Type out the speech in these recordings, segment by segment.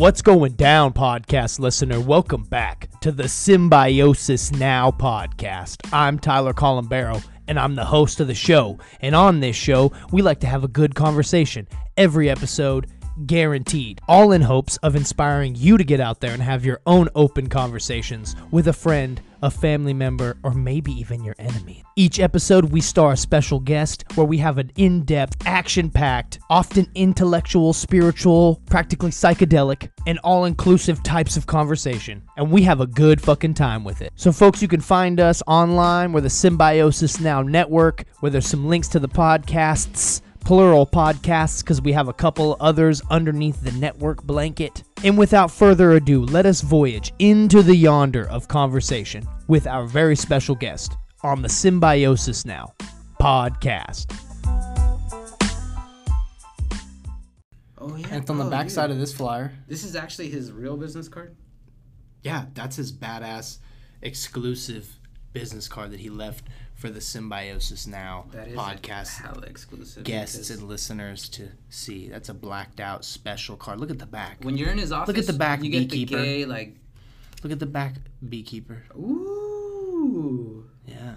What's going down, podcast listener? Welcome back to the Symbiosis Now podcast. I'm Tyler Colombero, and I'm the host of the show. And on this show, we like to have a good conversation every episode, guaranteed. All in hopes of inspiring you to get out there and have your own open conversations with a friend, a family member, or maybe even your enemy. Each episode, we star a special guest where we have an in depth, action packed, often intellectual, spiritual, practically psychedelic, and all inclusive types of conversation. And we have a good fucking time with it. So, folks, you can find us online. We're the Symbiosis Now Network, where there's some links to the podcasts plural podcasts because we have a couple others underneath the network blanket. And without further ado, let us voyage into the yonder of conversation with our very special guest on the Symbiosis Now podcast. Oh yeah. And it's on the Oh, back dude. side of this flyer. This is actually his real business card. Yeah, that's his badass exclusive business card that he left for the Symbiosis Now That is podcast guests and listeners to see. That's a blacked out special card. Look at the back. when you're in his office, look at the back, You get beekeeper. the gay like, Look at the back, beekeeper. ooh, Yeah.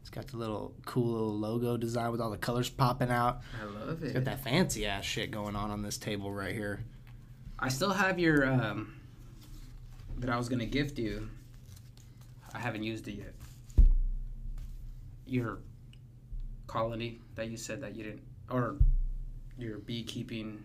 It's got the little cool little logo design with all the colors popping out. I love it. It's got that fancy ass shit going on on this table right here. I still have your um that I was gonna gift you. I haven't used it yet. Your colony that you said that you didn't, or your beekeeping.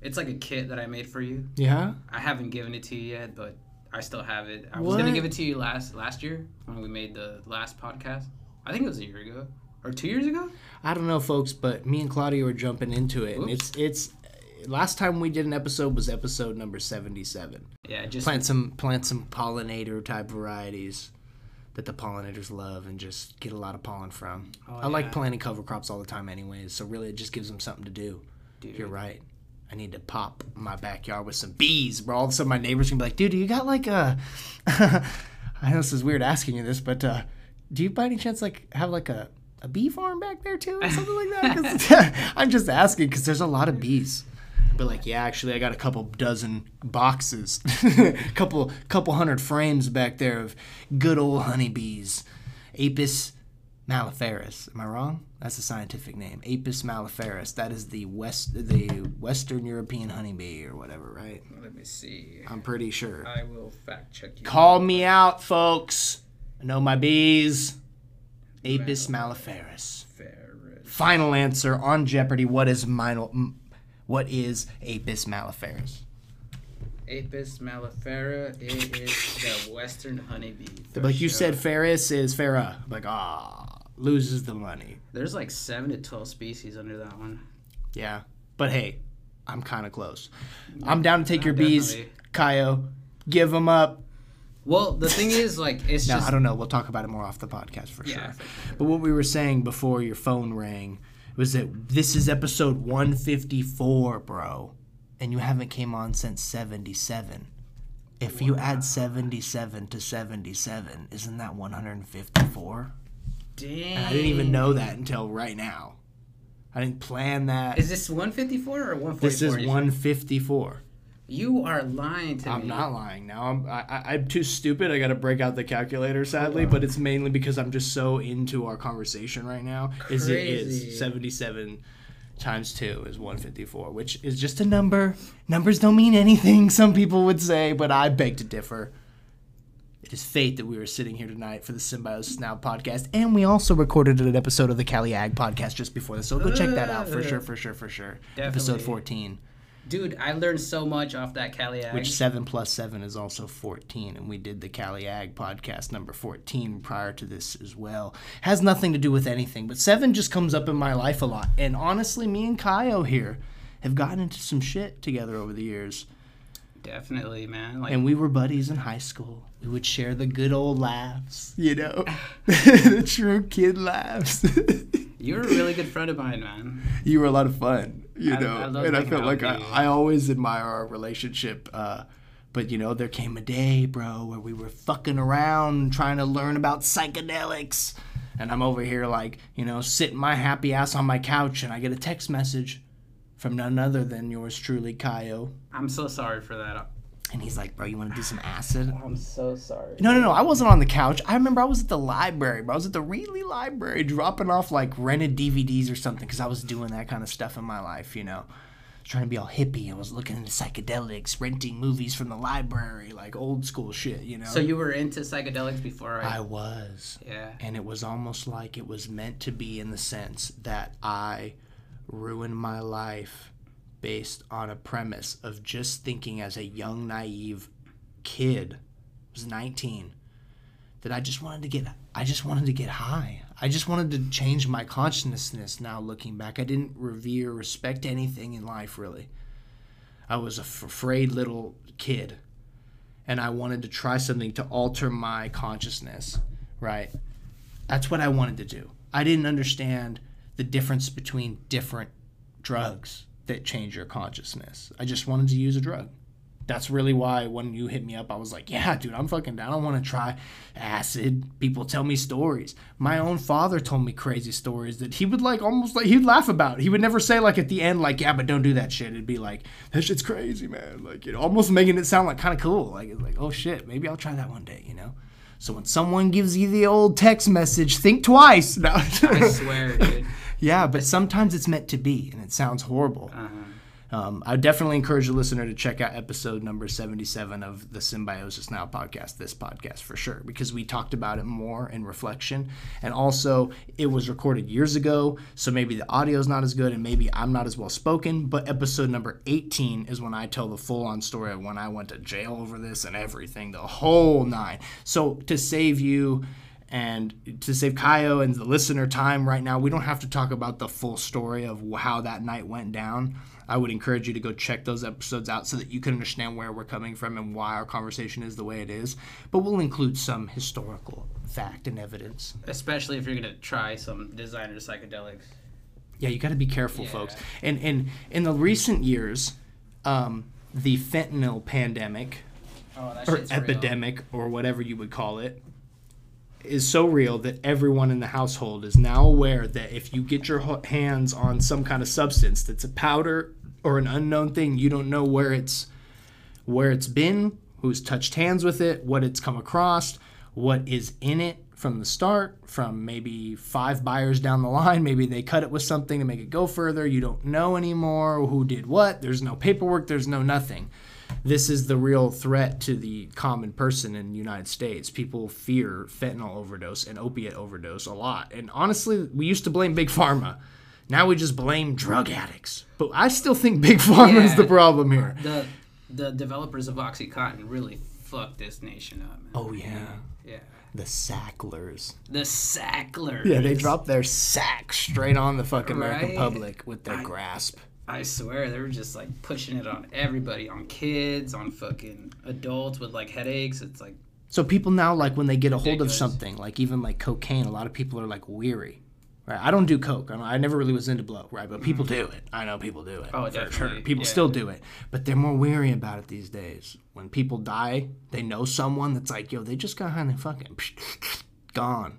It's like a kit that I made for you. Yeah? I haven't given it to you yet, but I still have it. I was gonna give it to you last last year when we made the last podcast. I think it was a year ago or two years ago. I don't know, folks, but me and Claudia were jumping into it, and it's it's. Last time we did an episode was episode number seventy-seven. Yeah, just Plant some plant some pollinator type varieties that the pollinators love, and just get a lot of pollen from. Oh, I like planting cover crops all the time, anyways. So really, it just gives them something to do. dude. You're right. I need to pop my backyard with some bees, bro. All of a sudden, my neighbors can be like, "Dude, you got like a." I know this is weird asking you this, but uh, do you by any chance like have like a, a bee farm back there too, or something like that? 'Cause- I'm just asking because there's a lot of bees. But like, yeah, actually, I got a couple dozen boxes, couple couple hundred frames back there of good old honeybees, Apis Malliferus. Am I wrong? That's the scientific name. Apis Malliferus. That is the west, the Western European honeybee or whatever, right? Let me see. I'm pretty sure. I will fact check you. Call me out, folks. I know my bees. Apis Malliferus. Final answer on Jeopardy. What is minor, What is Apis Malliferus? Apis mellifera. It is the western honeybee. Like you sure. said, Ferris is Farah. Like ah, loses the money. there's like seven to twelve species under that one. Yeah, but hey, I'm kind of close. I'm down to take your bees, definitely. Callo. Give them up. Well, the thing is, like, it's No, just I don't know. We'll talk about it more off the podcast for Yeah, sure. But what we were saying before your phone rang was that this is episode 154, bro, and you haven't came on since 77. If you add 77 to 77, isn't that 154? Dang. And I didn't even know that until right now. I didn't plan that. Is this 154 or 144? This is 154. You are lying to I'm me. not lying now. I'm I, I- I'm too stupid. I got to break out the calculator, sadly. But it's mainly because I'm just so into our conversation right now. Is it Crazy. is 77 times two is 154, which is just a number. Numbers don't mean anything. Some people would say, but I beg to differ. It is fate that we were sitting here tonight for the Symbiosis Now podcast, and we also recorded an episode of the Cali Ag podcast just before this. So go check that out for sure, for sure, for sure. Episode 14. Dude, I learned so much off that Cali Ag. Which seven plus seven is also fourteen, and we did the Cali Ag podcast number fourteen prior to this as well. Has nothing to do with anything, but seven just comes up in my life a lot. And honestly, me and Callo here have gotten into some shit together over the years, Definitely, man. Like, and we were buddies in high school. We would share the good old laughs, you know, the true kid laughs. you're a really good friend of mine, man. you were a lot of fun, you I- know. I love and I hanging felt like I, I, always admire our relationship. Uh, but you know, there came a day, bro, where we were fucking around trying to learn about psychedelics. And I'm over here like, you know, sitting my happy ass on my couch and I get a text message from none other than yours truly, Callo. I'm so sorry for that. And he's like, bro, you want to do some acid? I'm so sorry. No, no, no. I wasn't on the couch. I remember I was at the library, bro. I was at the Reedley Library dropping off like rented DVDs or something because I was doing that kind of stuff in my life, you know. Trying to be all hippie. I was looking into psychedelics, renting movies from the library, like old school shit, you know. So you were into psychedelics before I. I was. yeah. And it was almost like it was meant to be in the sense that I ruined my life based on a premise of just thinking as a young, naive kid, I was 19, that I just wanted to get, I just wanted to get high. I just wanted to change my consciousness now looking back. I didn't revere, respect anything in life really. I was a f- afraid little kid and I wanted to try something to alter my consciousness, right? That's what I wanted to do. I didn't understand the difference between different drugs that change your consciousness. I just wanted to use a drug. That's really why when you hit me up, I was like, yeah, dude, I'm fucking down. I want to try acid. People tell me stories. My own father told me crazy stories that he would like almost like he'd laugh about. He would never say like at the end, like, yeah, but don't do that shit. It'd be like, that shit's crazy, man. Like, you know, almost making it sound like kind of cool. Like, it's like, oh shit, maybe I'll try that one day, you know? So when someone gives you the old text message, think twice. No. I swear, dude. Yeah, but sometimes it's meant to be, and it sounds horrible. Uh-huh. Um, I definitely encourage the listener to check out episode number 77 of the Symbiosis Now podcast, this podcast for sure, because we talked about it more in reflection. And also, it was recorded years ago, so maybe the audio is not as good and maybe I'm not as well spoken. But episode number 18 is when I tell the full on story of when I went to jail over this and everything, the whole nine. So, to save you, and to save Callo and the listener time right now, we don't have to talk about the full story of how that night went down. I would encourage you to go check those episodes out so that you can understand where we're coming from and why our conversation is the way it is. But we'll include some historical fact and evidence. Especially if you're gonna try some designer psychedelics. Yeah, you got to be careful, Yeah. folks. And and in the recent years, um, the fentanyl pandemic Oh, that or shit's real. epidemic or whatever you would call it is so real that everyone in the household is now aware that if you get your hands on some kind of substance that's a powder or an unknown thing you don't know where it's where it's been who's touched hands with it what it's come across what is in it from the start from maybe five buyers down the line. Maybe they cut it with something to make it go further. You don't know anymore who did what. There's no paperwork. There's no nothing this is the real threat to the common person in the United States. People fear fentanyl overdose and opiate overdose a lot. And honestly, we used to blame big pharma. Now we just blame drug addicts. But I still think big pharma is the problem here. The the developers of OxyContin really fucked this nation up. Man. Oh yeah, Yeah. the Sacklers. The Sacklers. Yeah, they dropped their sack straight on the fucking American Right? public with their grasp. I swear they were just like pushing it on everybody, on kids, on fucking adults with like headaches. It's like So people now like when they get a hold of something, like even like cocaine, a lot of people are like weary. Right? I don't do coke. I, don't- I never really was into blow, right? But people mm-hmm. do it. I know people do it. Oh, for sure. definitely, People yeah. still do it, but they're more weary about it these days. When people die, they know someone that's like, yo, they just got high and they fucking gone,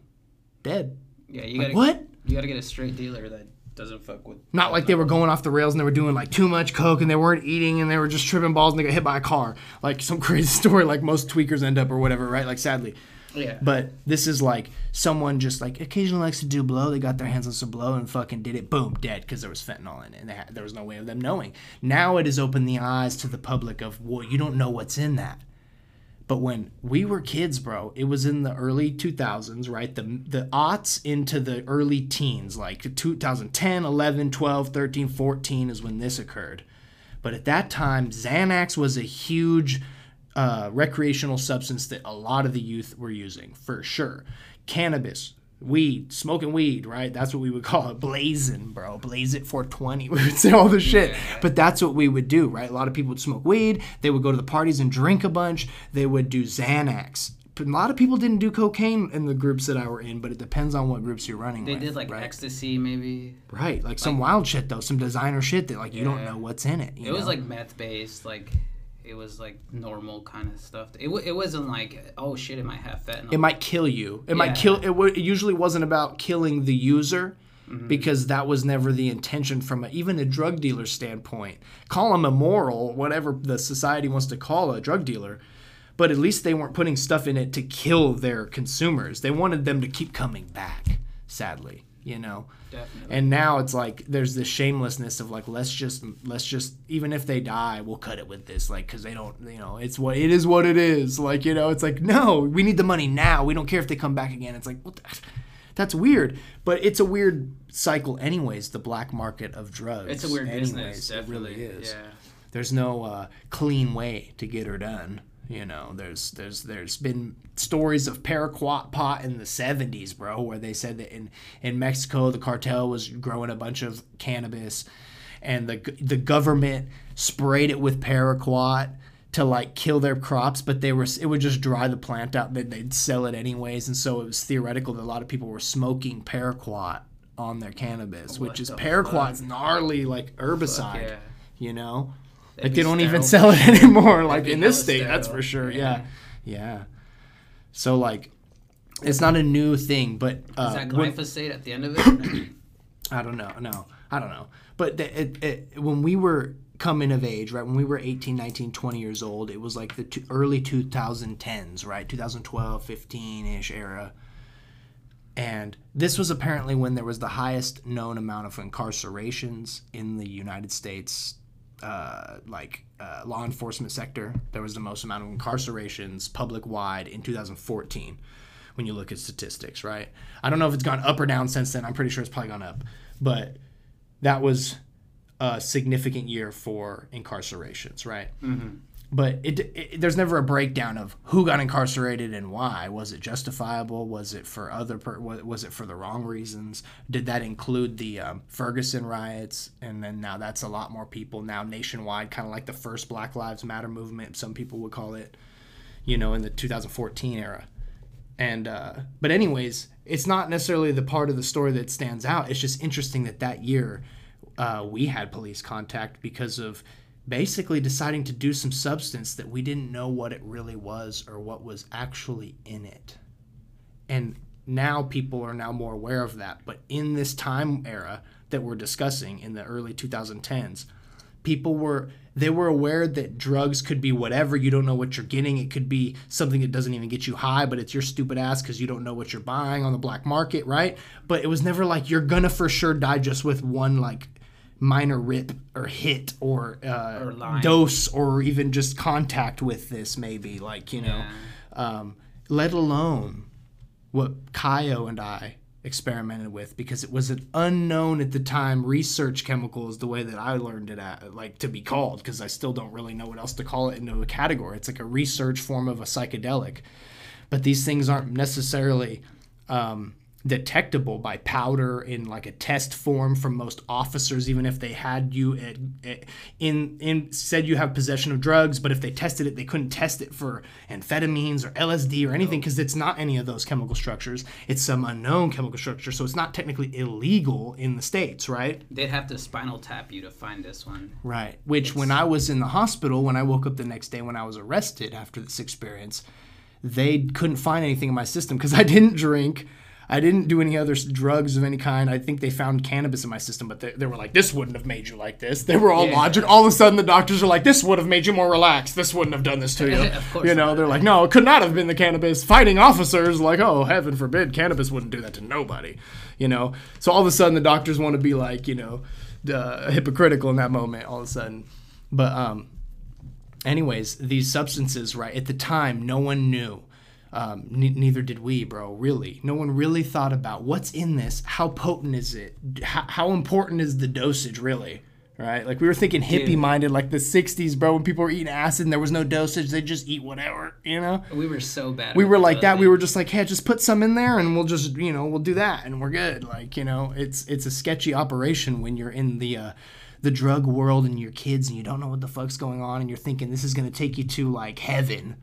dead. yeah, you Like, gotta what? you gotta get a straight dealer that doesn't fuck with. Not like they were going off the rails and they were doing like too much coke and they weren't eating and they were just tripping balls and they got hit by a car. Like some crazy story, like most tweakers end up or whatever, right? Like sadly. Yeah. But this is like someone just like occasionally likes to do blow. They got their hands on some blow and fucking did it. Boom, dead because there was fentanyl in it. And they had, there was no way of them knowing. Now it has opened the eyes to the public of, well, you don't know what's in that. But when we were kids, bro, it was in the early 2000s, right? The the aughts into the early teens, like 2010, 11, 12, 13, 14 is when this occurred. But at that time, Xanax was a huge uh, recreational substance that a lot of the youth were using, for sure. Cannabis, weed, smoking weed, right? That's what we would call it. Blazing, bro. Blaze it 420. We would say all the shit. But that's what we would do, right? A lot of people would smoke weed. They would go to the parties and drink a bunch. They would do Xanax. But a lot of people didn't do cocaine in the groups that I were in, but it depends on what groups you're running They with. did like right? ecstasy, maybe. Right, like some wild shit though, some designer shit that like you don't know what's in it. you It was like meth based, like it was like normal kind of stuff. It, w- it wasn't like oh shit, it might have fentanyl. it might kill you. It might kill. It, wa- it usually wasn't about killing the user. Mm-hmm. because that was never the intention from a, even a drug dealer standpoint. Call them immoral, whatever the society wants to call a drug dealer, but at least they weren't putting stuff in it to kill their consumers. They wanted them to keep coming back, sadly, you know. Definitely. And now it's like there's this shamelessness of like let's just let's just even if they die we'll cut it with this like because they don't you know it's what it is what it is like you know it's like no we need the money now we don't care if they come back again it's like what the, that's weird but it's a weird cycle anyways the black market of drugs it's a weird anyways. business. it really is Yeah. there's no uh, clean way to get her done. You know, there's there's there's been stories of paraquat pot in the 70s, bro, where they said that in in Mexico the cartel was growing a bunch of cannabis, and the the government sprayed it with paraquat to like kill their crops, but they were it would just dry the plant out, then they'd sell it anyways, and so it was theoretical that a lot of people were smoking paraquat on their cannabis, What which is paraquat's gnarly like herbicide yeah. you know Like they don't even sell it anymore like in this state that's for sure yeah Yeah. yeah so like it's not a new thing but uh, Is that when- glyphosate at the end of it? I don't know. No, I don't know. But the, it, it, when we were coming of age, right, when we were 18, 19, 20 years old, it was like the two, early 2010s, right? 2012, 15 ish era. And this was apparently when there was the highest known amount of incarcerations in the United States, uh, like uh, law enforcement sector. There was the most amount of incarcerations public wide in 2014 when you look at statistics, right? I don't know if it's gone up or down since then. I'm pretty sure it's probably gone up. But that was a significant year for incarcerations, right? But it, it, there's never a breakdown of who got incarcerated and why. Was it justifiable? Was it for other? Per, was it for the wrong reasons? Did that include the um, Ferguson riots? And then now that's a lot more people now nationwide, kind of like the first Black Lives Matter movement. Some people would call it, you know, in the 2014 era. And uh, but anyways, it's not necessarily the part of the story that stands out. It's just interesting that that year uh, we had police contact because of basically deciding to do some substance that we didn't know what it really was or what was actually in it. And now people are now more aware of that. But in this time era that we're discussing in the early 2010s, people were they were aware that drugs could be whatever you don't know what you're getting it could be something that doesn't even get you high but it's your stupid ass because you don't know what you're buying on the black market right but it was never like you're gonna for sure die just with one like minor rip or hit or, uh, Or dose or even just contact with this maybe like you know um, let alone what Callo and I experimented with because it was an unknown at the time research chemical is the way that I learned it at like to be called because I still don't really know what else to call it into a category. It's like a research form of a psychedelic. But these things aren't necessarily um, detectable by powder in like a test form from most officers even if they had you at, at- in in said you have possession of drugs but if they tested it they couldn't test it for amphetamines or LSD or anything because it's not any of those chemical structures it's some unknown chemical structure so it's not technically illegal in the states right They'd have to spinal tap you to find this one. Right. Which, when I was in the hospital, when I woke up the next day when I was arrested after this experience, they couldn't find anything in my system because I didn't drink. I didn't do any other drugs of any kind. I think they found cannabis in my system, but they, they were like, this wouldn't have made you like this. They were all Yeah. logic. All of a sudden, the doctors are like, this would have made you more relaxed. This wouldn't have done this to you. Of course you know, not. they're like, no, it could not have been the cannabis. Fighting officers, like, oh, heaven forbid, cannabis wouldn't do that to nobody. You know, so all of a sudden, the doctors want to be like, you know, uh, hypocritical in that moment. All of a sudden, but um, anyways, these substances, right, at the time, no one knew. Um, ne- neither did we, bro, really. No one really thought about what's in this. How potent is it? How, how important is the dosage, really? Right? Like, we were thinking hippie minded, like the 60s, bro, when people were eating acid and there was no dosage, they just eat whatever, you know? We were so bad. we were like that. We were just like, hey, just put some in there, and we'll just, you know, we'll do that, and we're good. Like, you know, it's it's a sketchy operation when you're in the uh, the drug world and you're kids and you don't know what the fuck's going on, and you're thinking this is gonna take you to like heaven,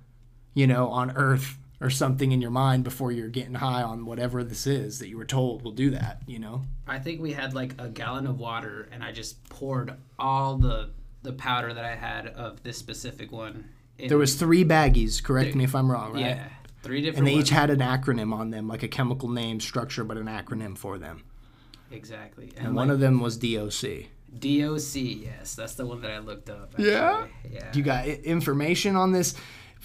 you know, on earth or something in your mind before you're getting high on whatever this is that you were told will do that, you know. I think we had like a gallon of water, and I just poured all the the powder that I had of this specific one. In, There was three baggies. Correct me if I'm wrong, right? yeah, three different. And they ones. each had an acronym on them, like a chemical name structure, but an acronym for them. exactly. and one of them was DOC. DOC, yes, that's the one that I looked up. Yeah? yeah. You got information on this?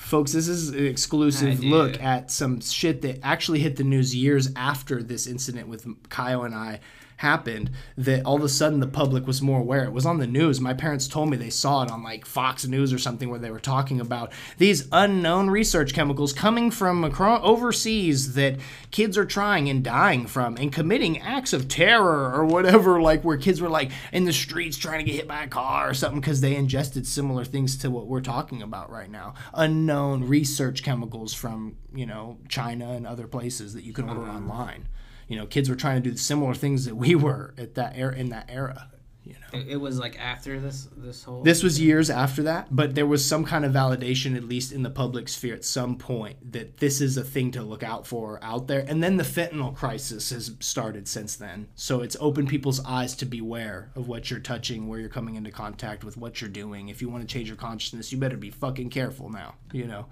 Folks, this is an exclusive I do. look at some shit that actually hit the news years after this incident with Kyle and I happened. That all of a sudden the public was more aware. It was on the news. My parents told me they saw it on like Fox News or something where they were talking about these unknown research chemicals coming from across overseas that kids are trying and dying from and committing acts of terror or whatever, like where kids were like in the streets trying to get hit by a car or something because they ingested similar things to what we're talking about right now. Unknown research chemicals from, you know, China and other places that you can order mm. online. You know, kids were trying to do similar things that we were at that era in that era. You know. It, it was like after this this whole. This was years after that, but there was some kind of validation, at least in the public sphere, at some point that this is a thing to look out for out there. And then the fentanyl crisis has started since then. So it's opened people's eyes to beware of what you're touching, where you're coming into contact with, what you're doing. If you want to change your consciousness, you better be fucking careful now, you know?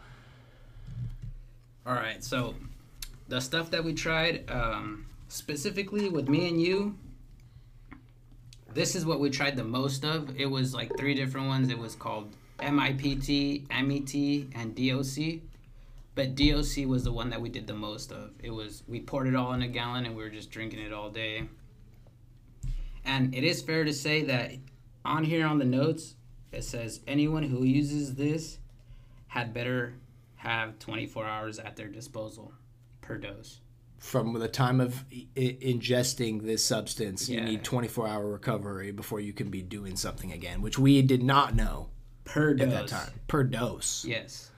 All right, so the stuff that we tried, um, specifically with me and you, this is what we tried the most of. It was like three different ones. It was called MIPT, MET, and DOC. But DOC was the one that we did the most of. It was we poured it all in a gallon and we were just drinking it all day. And it is fair to say that on here on the notes it says anyone who uses this had better have 24 hours at their disposal per dose. From the time of I- ingesting this substance, you need 24 hour recovery before you can be doing something again, which we did not know Per at dose. that time. Per dose. Yes.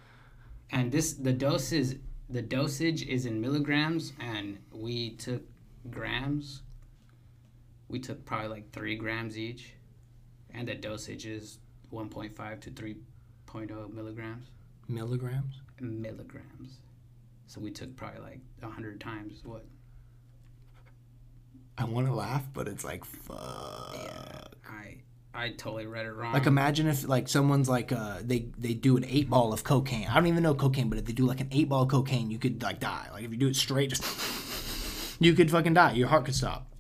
And this the dose is the dosage is in milligrams and we took grams. We took probably like 3 grams each and the dosage is 1.5 to 3.0 milligrams Milligrams? milligrams. So we took probably like a 100 times what? I want to laugh, but it's like, fuck. Yeah, I I totally read it wrong. Like imagine if like someone's like uh they they do an eight ball of cocaine. I don't even know cocaine, but if they do like an eight ball of cocaine, you could like die. Like if you do it straight, just you could fucking die. Your heart could stop.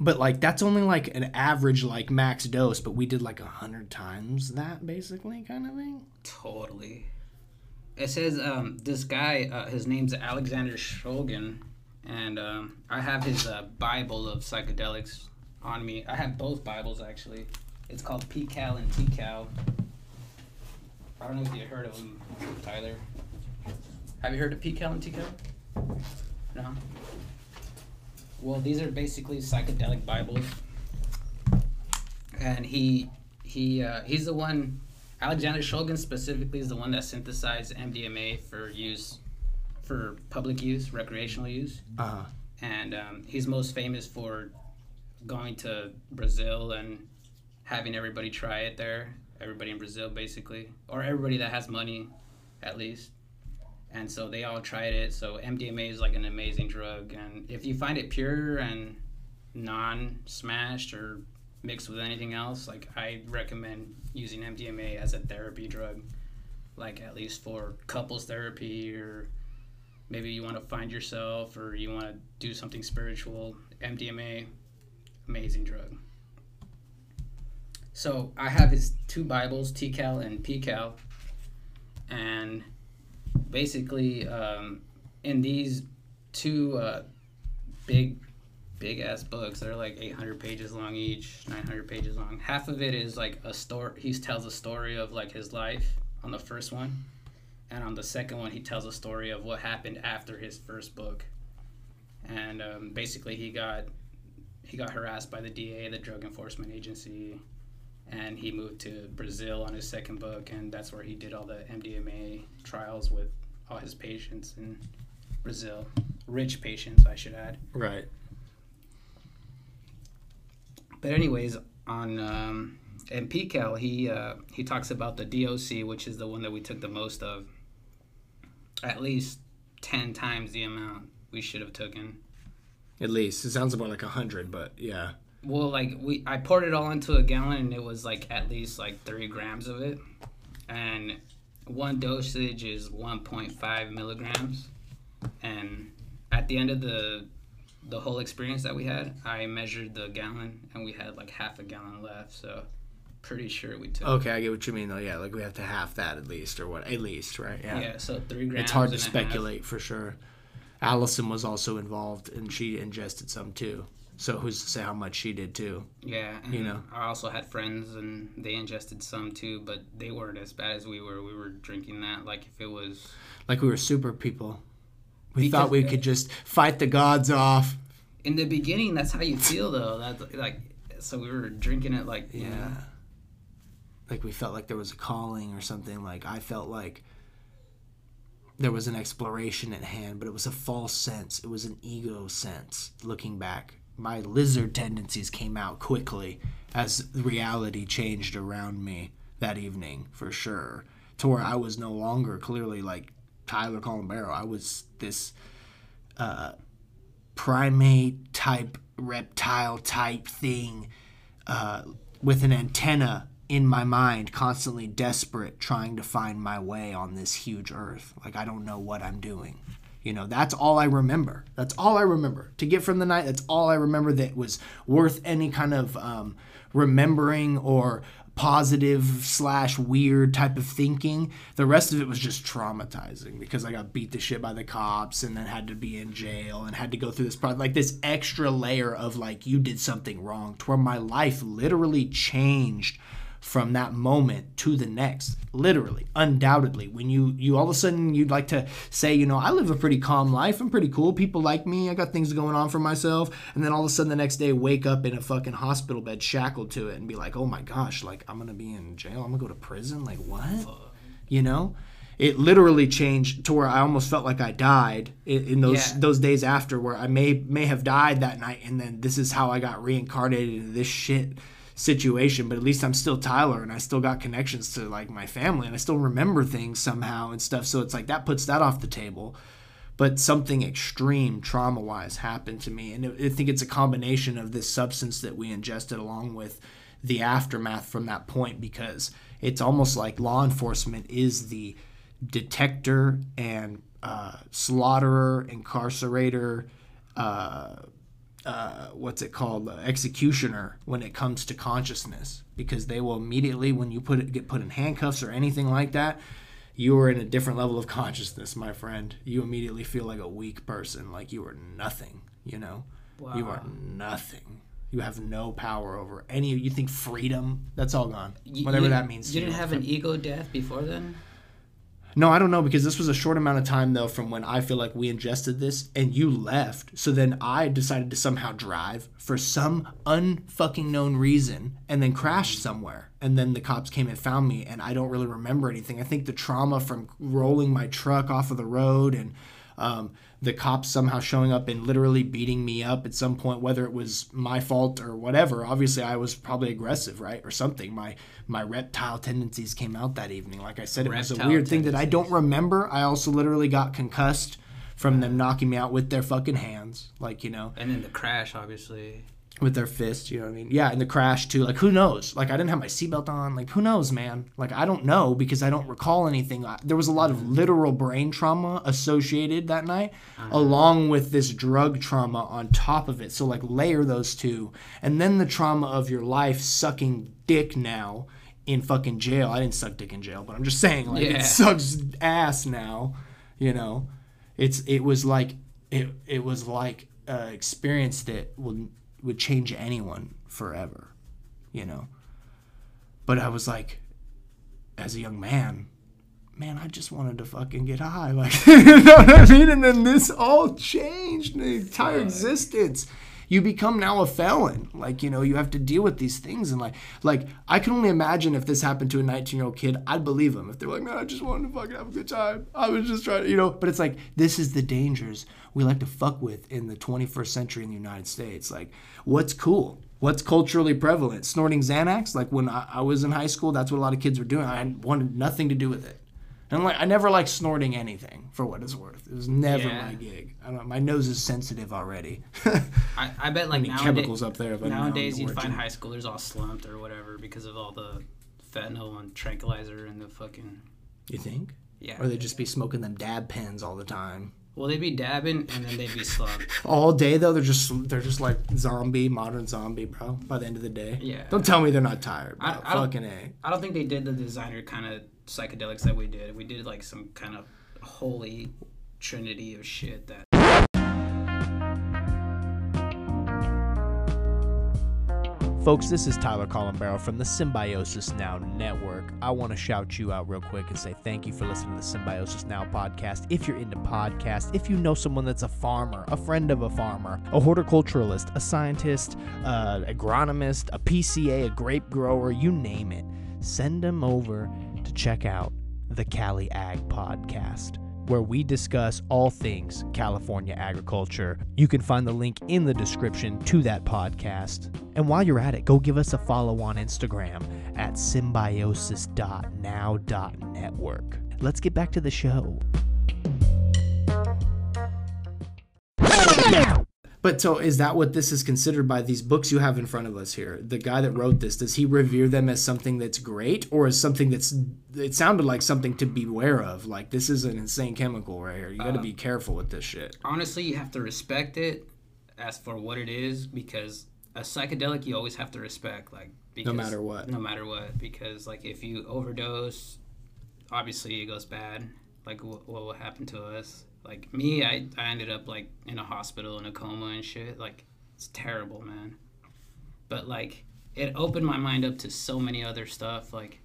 But like that's only like an average like max dose. But we did like a hundred times that basically kind of thing. Totally. It says um, this guy, uh, his name's Alexander Shulgin, and um, I have his uh, Bible of psychedelics on me. I have both Bibles actually. It's called PiHKAL and TiHKAL. I don't know if you heard of them, Tyler. Have you heard of PiHKAL and TiHKAL? No. Well, these are basically psychedelic Bibles, and he he uh, he's the one Alexander Shulgin specifically is the one that synthesized MDMA for use, for public use, recreational use, Uh huh. and um, he's most famous for going to Brazil and having everybody try it there. Everybody in Brazil, basically, or everybody that has money, at least. And so they all tried it. So MDMA is like an amazing drug, and if you find it pure and non-smashed or mixed with anything else, like I recommend using MDMA as a therapy drug, like at least for couples therapy or maybe you want to find yourself or you want to do something spiritual. MDMA, amazing drug. So I have his two Bibles, TiHKAL and PiHKAL, and basically um, in these two uh, big big ass books they're like 800 pages long each 900 pages long. Half of it is like a story he tells a story of like his life on the first one and on the second one he tells a story of what happened after his first book. And um, basically he got he got harassed by the da the drug enforcement agency and he moved to brazil on his second book and that's where he did all the mdma trials with all his patients in brazil. Rich patients i should add. Right. But anyways, on um, in PiHKAL, he uh, he talks about the DOC, which is the one that we took the most of. At least ten times the amount we should have taken. At least it sounds about like a hundred, but yeah. Well, like we, I poured it all into a gallon, and it was like at least like three grams of it, and one dosage is one point five milligrams, and at the end of the the whole experience that we had, I measured the gallon and we had like half a gallon left. So pretty sure we took. Okay, I get what you mean though. Yeah, like we have to half that at least, or what? At least, right? Yeah. Yeah, so three grams. it's hard to and a half. speculate for sure. Allison was also involved, and she ingested some too. So who's to say how much she did too? Yeah, and You know. I also had friends and they ingested some too, but they weren't as bad as we were. We were drinking that like if it was. Like we were super people. We Because- thought we could just fight the gods off. In the beginning, that's how you feel though. That's like, so we were drinking it like know, Yeah. Like we felt like there was a calling or something. Like I felt like there was an exploration at hand, but it was a false sense. It was an ego sense looking back. My lizard tendencies came out quickly as reality changed around me that evening, for sure. To where I was no longer clearly like Tyler Colombero. I was this uh, primate type, reptile type thing uh, with an antenna in my mind, constantly desperate, trying to find my way on this huge earth. Like, I don't know what I'm doing. You know, that's all I remember. That's all I remember. To get from the night, that's all I remember that was worth any kind of um, remembering or positive slash weird type of thinking. The rest of it was just traumatizing because I got beat to shit by the cops and then had to be in jail and had to go through this pro- like this extra layer of like you did something wrong to where my life literally changed from that moment to the next literally undoubtedly. When you you all of a sudden you'd like to say you know i live a pretty calm life. I'm pretty cool. People like me. I got things going on for myself. And then all of a sudden the next day wake up in a fucking hospital bed shackled to it and be like oh my gosh like i'm gonna be in jail. I'm gonna go to prison? Like what? You know? It literally changed to where I almost felt like I died in, in those Yeah. those days after, where I may may have died that night, and then this is how I got reincarnated into this shit situation. But at least I'm still Tyler, and I still got connections to like my family, and I still remember things somehow and stuff. So it's like that puts that off the table. But something extreme trauma wise happened to me, and I think it's a combination of this substance that we ingested along with the aftermath from that point because it's almost like law enforcement is the detector and uh, slaughterer, incarcerator, uh, uh, what's it called, uh, executioner when it comes to consciousness, because they will immediately, when you put it, get put in handcuffs or anything like that, you are in a different level of consciousness, my friend. You immediately feel like a weak person, like you are nothing. You know, you are nothing. You have no power over any. You think freedom? That's all gone. You- Whatever you- that means. to You didn't you. have an ego death before then. No, I don't know because this was a short amount of time though from when I feel like we ingested this and you left. So then I decided to somehow drive for some unfucking known reason and then crashed somewhere. And then the cops came and found me and I don't really remember anything. I think the trauma from rolling my truck off of the road and um, the cops somehow showing up and literally beating me up at some point, whether it was my fault or whatever. Obviously, I was probably aggressive, right, or something. My my reptile tendencies came out that evening. Like I said, it was a Reptile weird thing that I don't remember. I also literally got concussed from them knocking me out with their fucking hands, like you know, And then the crash, obviously. With their fists. You know what I mean? Yeah, and the crash too. Like who knows? Like I didn't have my seatbelt on. Like who knows, man? Like I don't know because I don't recall anything. I, there was a lot of mm. literal brain trauma associated that night, mm. along with this drug trauma on top of it. So like layer those two, and then the trauma of your life sucking dick now in fucking jail. I didn't suck dick in jail, but I'm just saying like Yeah. it sucks ass now. You know, it's it was like it it was like uh, an experience that would would change anyone forever, you know. But I was like, as a young man, man, I just wanted to fucking get high, like you know what I mean. And then this all changed the entire existence. You become now a felon, like you know. You have to deal with these things, and like, like I can only imagine if this happened to a 19 year old kid, I'd believe him if they're like, man, I just wanted to fucking have a good time. I was just trying to, you know. But it's like this is the dangers we like to fuck with in the 21st century in the United States. Like, what's cool? What's culturally prevalent? Snorting Xanax? Like when I, I was in high school, that's what a lot of kids were doing. I wanted nothing to do with it. And like I never like snorting anything for what it's worth. It was never Yeah. my gig. I don't. My nose is sensitive already. I, I bet like nowadays, chemicals up there. If I didn't know nowadays you'd find high schoolers all slumped or whatever because of all the fentanyl and tranquilizer and the fucking You think? yeah. Or they'd just be smoking them dab pens all the time. Well, they'd be dabbing and then they'd be slumped. All day though, they're just they're just like zombie, modern zombie, bro. By the end of the day, Yeah. Don't tell me they're not tired, bro. I- I don't- Fucking a. I don't think they did the designer kind of psychedelics that we did. We did like some kind of holy trinity of shit that. Folks, this is Tyler Colombero from the Symbiosis Now Network. I want to shout you out real quick and say thank you for listening to the Symbiosis Now podcast. If you're into podcasts, if you know someone that's a farmer, a friend of a farmer, a horticulturalist, a scientist, uh, agronomist, a PCA, a grape grower, you name it, send them over check out the Cali Ag podcast where we discuss all things California agriculture. You can find the link in the description to that podcast. And while you're at it, go give us a follow on Instagram at symbiosis.now.network. Let's get back to the show. But so is that what this is considered by these books you have in front of us here? The guy that wrote this, does he revere them as something that's great or as something that's it sounded like something to beware of? Like this is an insane chemical right here. You got to uh, be careful with this shit. Honestly, you have to respect it as for what it is because a psychedelic you always have to respect, like because, no matter what. No matter what, because like if you overdose, obviously it goes bad. Like what will happen to us? Like me, I, I ended up like in a hospital in a coma and shit. Like it's terrible, man. But like it opened my mind up to so many other stuff. Like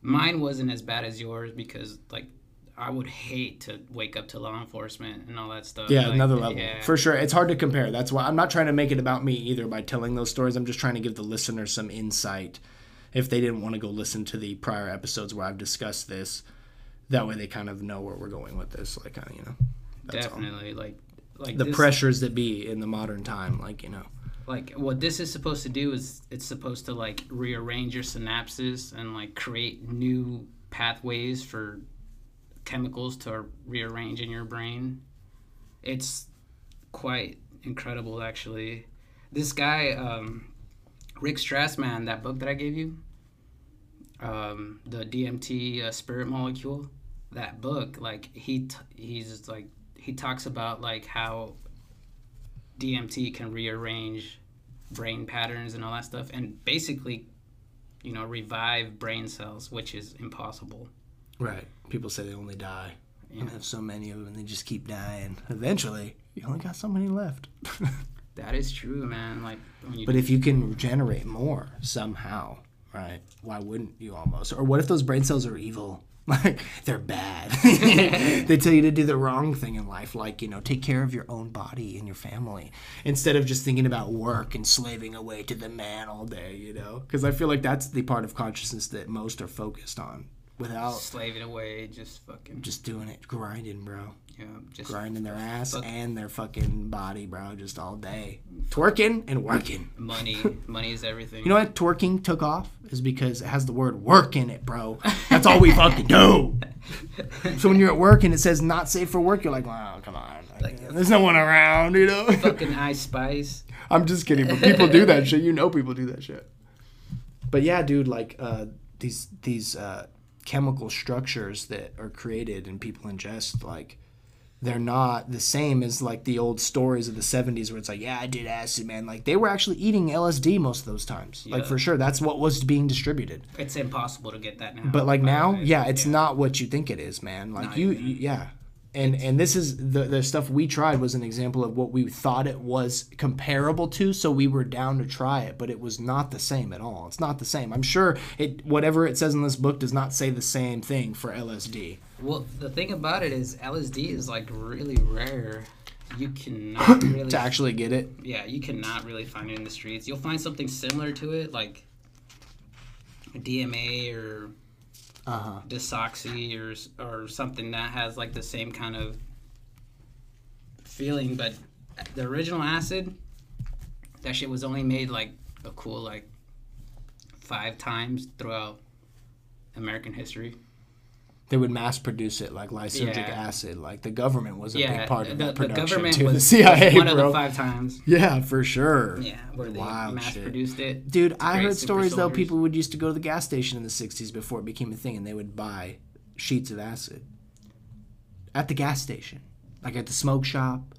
mine wasn't as bad as yours because like I would hate to wake up to law enforcement and all that stuff. Yeah, Like, another level. Yeah. For sure. It's hard to compare. That's why I'm not trying to make it about me either by telling those stories. I'm just trying to give the listener some insight if they didn't want to go listen to the prior episodes where I've discussed this. That way they kind of know where we're going with this. Like, of, you know, that's all. Definitely, like like the this, pressures that be in the modern time. Like, you know. like what this is supposed to do is it's supposed to like rearrange your synapses and like create new pathways for chemicals to rearrange in your brain it's quite incredible actually this guy um, rick strassman that book that i gave you um, the dmt uh, spirit molecule that book like he t- he's like he talks about like how DMT can rearrange brain patterns and all that stuff, and basically, you know, revive brain cells, which is impossible. Right. People say they only die. Yeah. You have so many of them and they just keep dying. Eventually, you only got so many left. That is true, man. Like when you But if you can regenerate more somehow, right? Why wouldn't you almost? Or what if those brain cells are evil? Like they're bad. they tell you to do the wrong thing in life, like you know, take care of your own body and your family instead of just thinking about work and slaving away to the man all day. You know, because I feel like that's the part of consciousness that most are focused on, without slaving away, just fucking, just doing it, grinding, bro, know, just grinding their ass Fuck. and their fucking body, bro, just all day, twerking and working. money. money is everything. You know what twerking took off is because it has the word work in it, bro. That's all we fucking do. So when you're at work and it says not safe for work, you're like, wow, come on. Like, There's no one around, you know? fucking Ice Spice. I'm just kidding, but people do that shit. You know people do that shit. But yeah, dude, like uh, these these uh, chemical structures that are created and people ingest, like they're not the same as like the old stories of the 70s where it's like, yeah, I did acid, man. Like they were actually eating LSD most of those times. Like for sure, that's what was being distributed. It's impossible to get that now. But like now, yeah, it's not what you think it is, man. Like you, you- yeah. And and this is the the stuff we tried was an example of what we thought it was comparable to, so we were down to try it, but it was not the same at all. It's not the same. I'm sure it whatever it says in this book does not say the same thing for LSD. Well, the thing about it is LSD is like really rare. You cannot really To actually get it, yeah, you cannot really find it in the streets. You'll find something similar to it, like DMA or uh huh. Desoxy or or something that has like the same kind of feeling. But the original acid, that shit was only made like a cool like five times throughout American history. They would mass produce it like lysergic Yeah. acid. Like the government was a yeah, big part of the, that the production government too. was the CIA, one of the five times. yeah, for sure. Yeah, where they Wild mass shit. produced it. Dude, I heard stories though. People would used to go to the gas station in the '60s before it became a thing, and they would buy sheets of acid at the gas station. like at the smoke shop.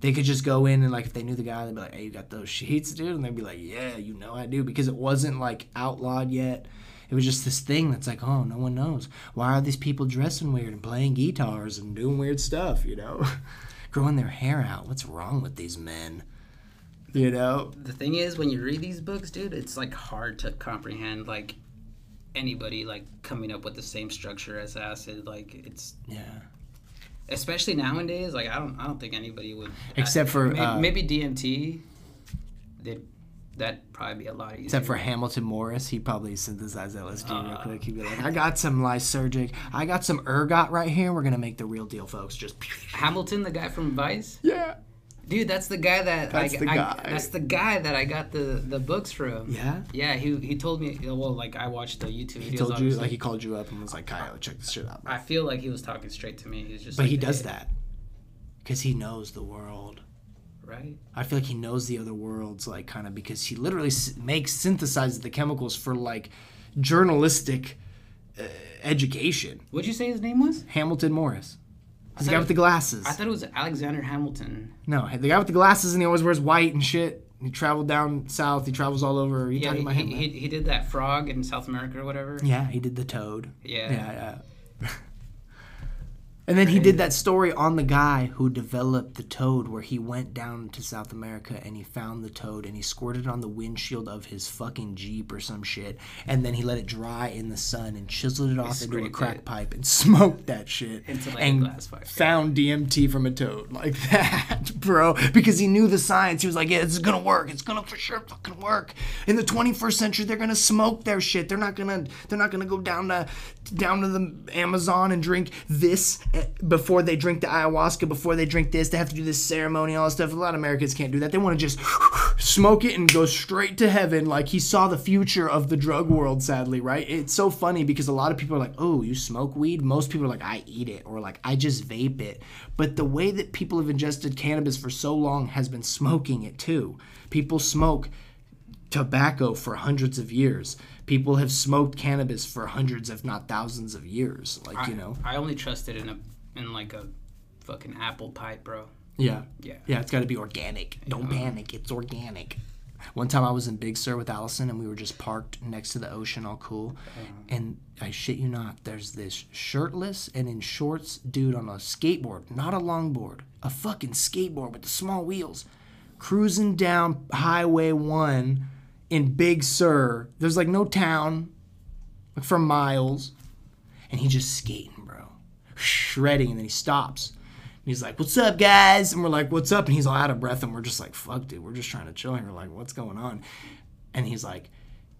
They could just go in and like if they knew the guy, they'd be like, "Hey, you got those sheets, dude?" And they'd be like, "Yeah, you know I do," because it wasn't like outlawed yet. It was just this thing that's like, oh, no one knows. Why are these people dressing weird and playing guitars and doing weird stuff? You know, growing their hair out. What's wrong with these men? You know, The thing is, when you read these books, dude, it's like hard to comprehend. Like anybody like coming up with the same structure as acid. Like it's yeah. especially nowadays. Like I don't, I don't think anybody would. Except for, maybe, uh, maybe DMT. Did that'd probably be a lot easier. Except for Hamilton Morris, he probably synthesized LSD real Uh. quick. He'd be like, "I got some lysergic, I got some ergot right here. We're gonna make the real deal, folks." Just Hamilton, the guy from Vice. yeah, Dude, that's the guy that That's I, the I- guy. that's the guy that I got the the books from. yeah. Yeah, he he told me. Well, like I watched the YouTube He videos. told you, obviously. like, he called you up and was like, "Kyle, check this shit out." I feel like he was talking straight to me. He's just. But like, he does "Hey," that because he knows the world. Right? I feel like he knows the other worlds, like kind of because he literally s- makes synthesizes the chemicals for like journalistic uh, education. What'd you say his name was? Hamilton Morris, He's the guy it- with the glasses. I thought it was Alexander Hamilton. no, the guy with the glasses and he always wears white and shit. He traveled down south. He travels all over. Yeah, talking he, him? he, he, he did that frog in South America or whatever. yeah, he did the toad. Yeah. Yeah, yeah. and then he did that story on the guy who developed the toad, where he went down to South America and he found the toad and he squirted it on the windshield of his fucking Jeep or some shit. And then he let it dry in the sun and chiseled it off into a crack it. pipe and smoked that shit. Into, like, a and glass yeah. found DMT from a toad. Like that, bro. Because he knew the science. He was like, yeah, this is gonna work. It's gonna for sure fucking work. In the 21st century, they're gonna smoke their shit. They're not gonna they're not gonna go down to down to the Amazon and drink this before they drink the ayahuasca, before they drink this. They have to do this ceremony, all this stuff. A lot of Americans can't do that. They want to just smoke it and go straight to heaven. Like he saw the future of the drug world, sadly, right? It's so funny because a lot of people are like, oh, you smoke weed? Most people are like, I eat it, or like, I just vape it. But the way that people have ingested cannabis for so long has been smoking it too. People smoke tobacco for hundreds of years. People have smoked cannabis for hundreds, if not thousands of years. Like, you know. I only trusted in a in like a fucking apple pipe, bro. Yeah. Yeah. Yeah, it's got to be organic. Don't panic. It's organic. One time I was in Big Sur with Allison and we were just parked next to the ocean, all cool. Uh-huh. And I shit you not, there's this shirtless and in shorts dude on a skateboard, not a longboard, a fucking skateboard with the small wheels, cruising down Highway 1 in Big Sur. There's like no town like for miles. And he just skating. Shredding. And then he stops. And he's like, What's up, guys? And we're like, What's up? And he's all out of breath. And we're just like, Fuck, dude. We're just trying to chill And we're Like, what's going on? And he's like,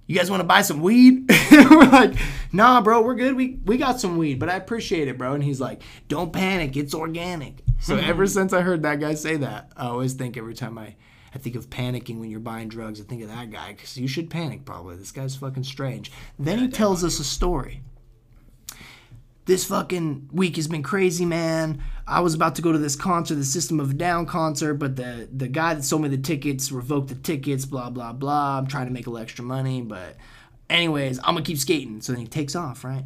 You guys want to buy some weed? we're like, Nah, bro. We're good. We, we got some weed, but I appreciate it, bro. And he's like, Don't panic. It's organic. So hmm. ever since I heard that guy say that, I always think every time I. I think of panicking when you're buying drugs. I think of that guy because you should panic probably. This guy's fucking strange. Then he tells us a story this fucking week has been crazy, man. I was about to go to this concert, the System of Down concert, but the the guy that sold me the tickets revoked the tickets, blah blah blah. I'm trying to make a little extra money, but anyways, I'm gonna keep skating. So then he takes off, right?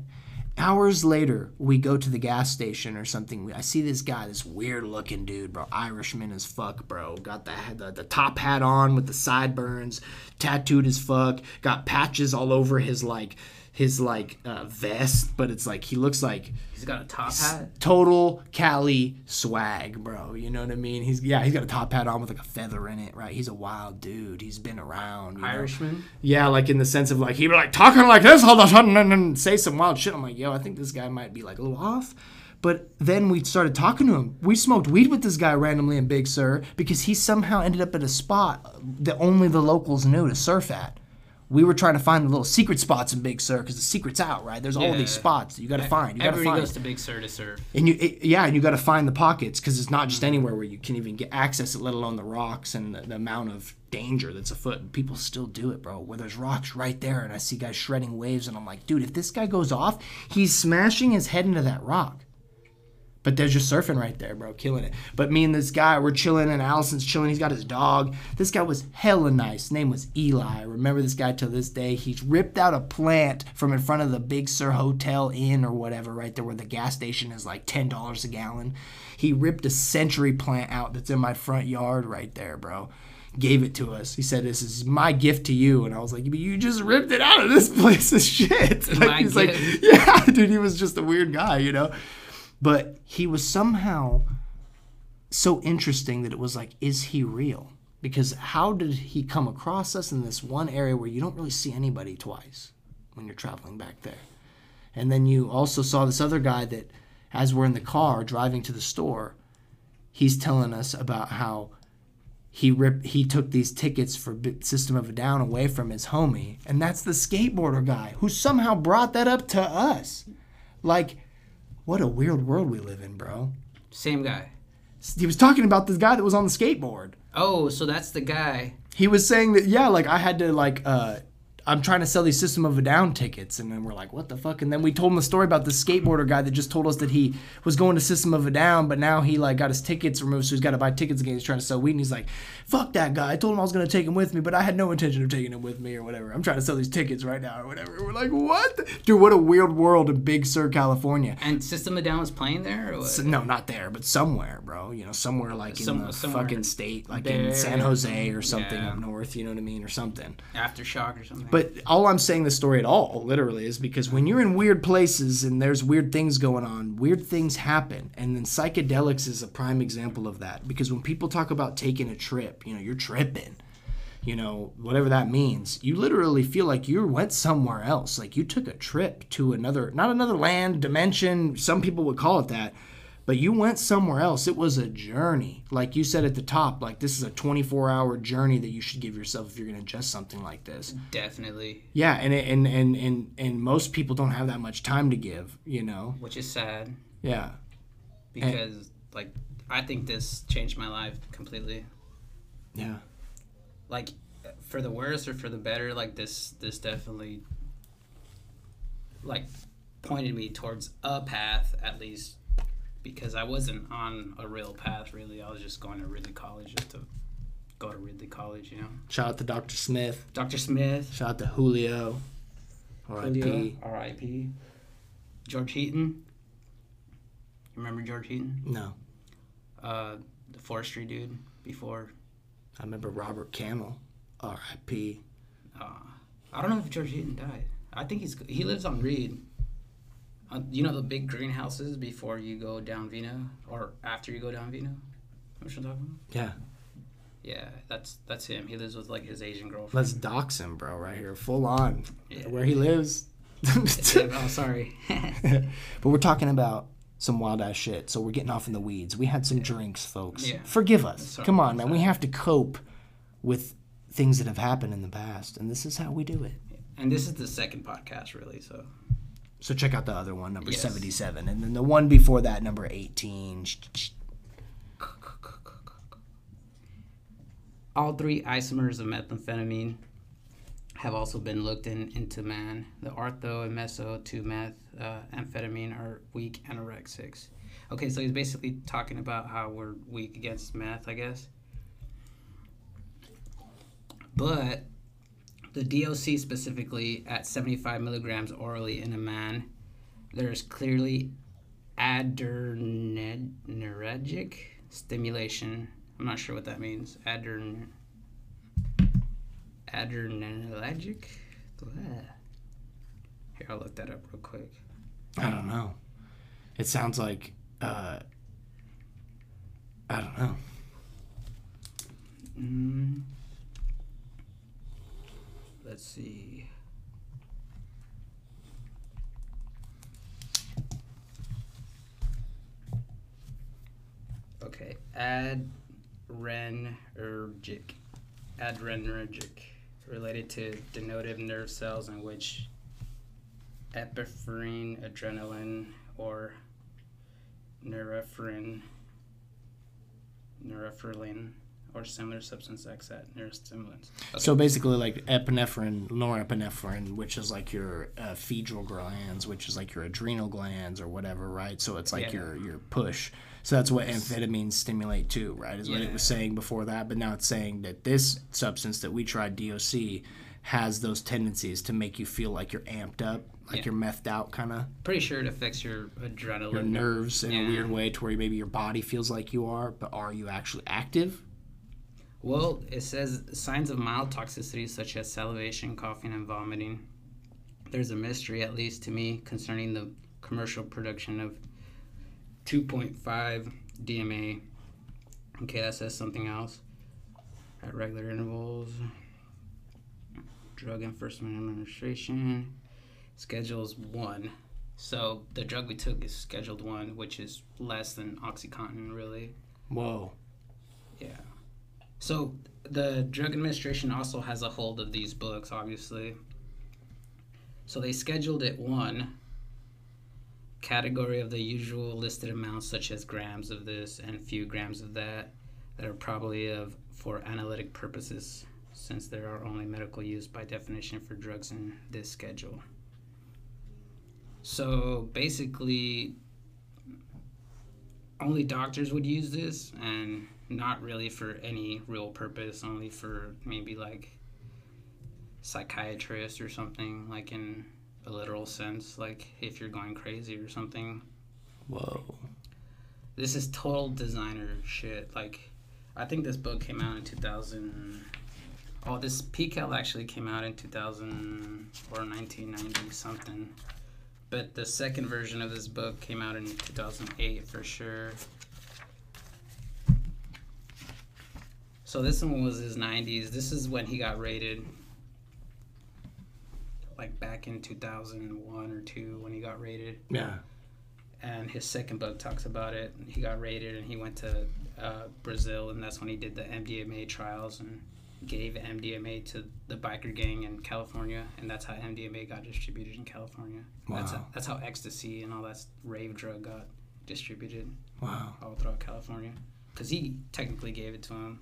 Hours later, we go to the gas station or something. I see this guy, this weird looking dude, bro, Irishman as fuck, bro. Got the, the the top hat on with the sideburns, tattooed as fuck. Got patches all over his like his like uh, vest, but it's like he looks like He's got a top hat. total Cali swag, bro. You know what I mean? He's yeah, he's got a top hat on with like a feather in it, right? He's a wild dude. He's been around. you know? Irishman. Yeah, like in the sense of like he'd be like talking like this all a sudden and then say some wild shit. I'm like, yo, I think this guy might be like a little off. But then we started talking to him. We smoked weed with this guy randomly in Big Sur because he somehow ended up at a spot that only the locals knew to surf at. We were trying to find the little secret spots in Big Sur because the secret's out, right? There's all these spots that you got to find. You got to Everybody find. goes to Big Sur to surf. And you, it, yeah, and you got to find the pockets because it's not just anywhere where you can even get access it, let alone the rocks and the, the amount of danger that's afoot. And people still do it, bro. Where there's rocks right there, and I see guys shredding waves, and I'm like, dude, if this guy goes off, he's smashing his head into that rock. But they're just surfing right there, bro, killing it. But me and this guy, we're chilling, and Allison's chilling. He's got his dog. This guy was hella nice. His name was Eli. I remember this guy till this day. He's ripped out a plant from in front of the Big Sur Hotel Inn or whatever, right there where the gas station is like ten dollars a gallon. He ripped a century plant out that's in my front yard right there, bro. Gave it to us. He said, "This is my gift to you," and I was like, "But you just ripped it out of this place of shit." Like, he's like, "Yeah, dude." He was just a weird guy, you know but he was somehow so interesting that it was like is he real because how did he come across us in this one area where you don't really see anybody twice when you're traveling back there and then you also saw this other guy that as we're in the car driving to the store he's telling us about how he ripped he took these tickets for System of a Down away from his homie, and that's the skateboarder guy who somehow brought that up to us. Like, what a weird world we live in, bro. Same guy. He was talking about this guy that was on the skateboard. Oh, so that's the guy. He was saying that yeah, like I had to like uh I'm trying to sell these System of a Down tickets, and then we're like, what the fuck? And then we told him the story about the skateboarder guy that just told us that he was going to System of a Down, but now he like got his tickets removed, so he's got to buy tickets again. He's trying to sell weed, and he's like, fuck that guy. I told him I was gonna take him with me, but I had no intention of taking him with me or whatever. I'm trying to sell these tickets right now or whatever. We're like, what? Dude, what a weird world in Big Sur, California. And System of a Down was playing there? So- no, not there, but somewhere, bro. You know, somewhere like in Some- the fucking state, like in. San Jose or something Yeah. up north. You know what I mean, or something. Aftershock or something. But all I'm saying this story at all, literally, is because when you're in weird places and there's weird things going on, weird things happen. And then psychedelics is a prime example of that. Because when people talk about taking a trip, you know, you're tripping, you know, whatever that means, you literally feel like you went somewhere else. Like you took a trip to another, not another land, dimension, some people would call it that. But you went somewhere else. It was a journey. Like you said at the top, like this is a 24 hour journey that you should give yourself if you're going to ingest something like this. Definitely. Yeah, and and and and and most people don't have that much time to give, you know. Which is sad Yeah. because, like, I think this changed my life completely. Yeah. Like, for the worse or for the better, like, this, this definitely, like, pointed me towards a path, at least, because I wasn't on a real path, really. I was just going to Ridley College just to go to Ridley College, you know. Shout out to Dr. Smith. Dr. Smith, Shout out to Julio. R.I.P. R.I.P. George Heaton. You Remember George Heaton? No, Uh, the forestry dude before. I remember Robert Camel. R.I.P. Uh, I don't know if George Heaton died. I think he's he lives on Reed. Uh, you know the big greenhouses before you go down Vino or after you go down Vino. What I'm talking about? Yeah. Yeah, that's that's him. He lives with like his Asian girlfriend. Let's dox him, bro, right here. Full on. Yeah. Where he lives. Him. Oh, sorry. but we're talking about some wild ass shit, so we're getting off in the weeds. We had some drinks, folks. Yeah. Forgive us. Sorry, Come on, man. We have to cope with things that have happened in the past, and this is how we do it. and this is the second podcast, really. So So check out the other one, number Yes. 77. And then the one before that, number 18. all three isomers of methamphetamine have also been looked in, into man. The ortho and meso 2 meth uh, amphetamine are weak anorexics. Okay, so he's basically talking about how we're weak against meth, I guess. But the DOC specifically at 75 milligrams orally in a man, there's clearly adrenergic stimulation. I'm not sure what that means. Adren adrenergic. Here, I'll look that up real quick. I don't know. It sounds like, uh, I don't know. Mm. Let's see. Okay, adrenergic. Adrenergic, related to denotive nerve cells in which epinephrine, adrenaline, or norepinephrine, norepinephrine or similar substance acts at neurostimulants. So basically, like epinephrine, norepinephrine, which is like your uh, feedral glands, which is like your adrenal glands or whatever, right? So it's like Yeah. your your push. So that's what amphetamines stimulate too, right? Is what it was saying before that, but now it's saying that this substance that we tried, DOC, has those tendencies to make you feel like you're amped up, like Yeah. you're methed out, kind of Pretty sure it affects your adrenaline. your nerves in a weird way, to where maybe your body feels like you are, but are you actually active? Well, it says signs of mild toxicity such as salivation, coughing, and vomiting. There's a mystery, at least to me, concerning the commercial production of 2.5 DMA. Okay, that says something else. At regular intervals. Drug Enforcement Administration. Schedules 1. So the drug we took is Scheduled 1, which is less than Oxycontin, really. Whoa. Yeah. So the Drug Administration also has a hold of these books, obviously. So they scheduled it one category of the usual listed amounts, such as grams of this and few grams of that, that are probably of for analytic purposes, since there are only medical use by definition for drugs in this schedule. So basically, only doctors would use this, and not really for any real purpose, only for maybe like psychiatrists or something, like in a literal sense, like if you're going crazy or something. Whoa. This is total designer shit. Like, I think this book came out in 2000. Oh, this PCAL actually came out in 2000 or 1990 something. But the second version of this book came out in 2008 for sure. So this one was his 90s. This is when he got rated. Like back in 2001 or 2 when he got rated Yeah. and his second book talks about it. He got raided and he went to uh, Brazil, and that's when he did the MDMA trials and gave MDMA to the biker gang in California, and that's how MDMA got distributed in California. That's, Wow. that's how ecstasy and all that rave drug got distributed Wow. all throughout California, because he technically gave it to him.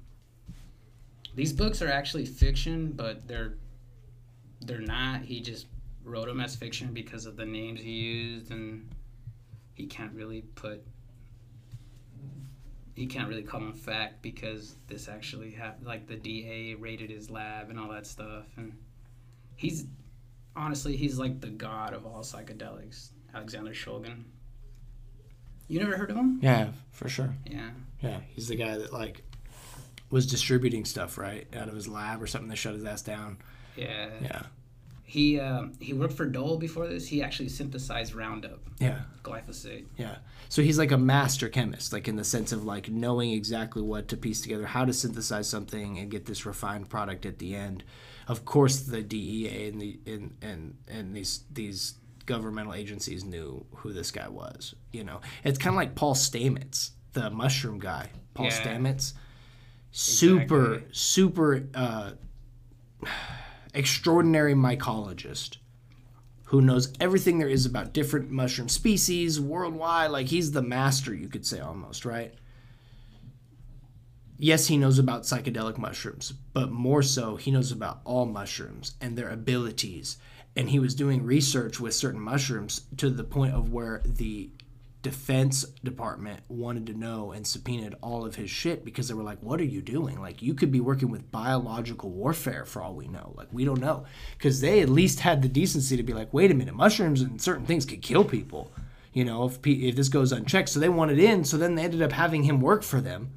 These books are actually fiction, but they're they're not. He just wrote them as fiction because of the names he used, and he can't really put. He can't really call them fact because this actually happened. Like the DA raided his lab and all that stuff, and he's honestly he's like the god of all psychedelics. Alexander Shulgin. You never heard of him? Yeah, for sure. Yeah. Yeah, he's the guy that like was distributing stuff right out of his lab or something that shut his ass down. Yeah. Yeah, He um, he worked for Dole before this. He actually synthesized Roundup, yeah, glyphosate. yeah. So he's like a master chemist, like in the sense of like knowing exactly what to piece together, how to synthesize something and get this refined product at the end. Of course, the DEA and the and and and these these governmental agencies knew who this guy was. You know, it's kind of like Paul Stamets, the mushroom guy. Paul Yeah. Stamets, super Exactly. super uh, extraordinary mycologist who knows everything there is about different mushroom species worldwide. Like he's the master, you could say almost, right? Yes, he knows about psychedelic mushrooms, but more so, he knows about all mushrooms and their abilities. And he was doing research with certain mushrooms to the point of where the defense department wanted to know and subpoenaed all of his shit because they were like, "What are you doing? Like, you could be working with biological warfare for all we know. Like, we don't know." Because they at least had the decency to be like, "Wait a minute, mushrooms and certain things could kill people." You know, if if this goes unchecked, so they wanted in. So then they ended up having him work for them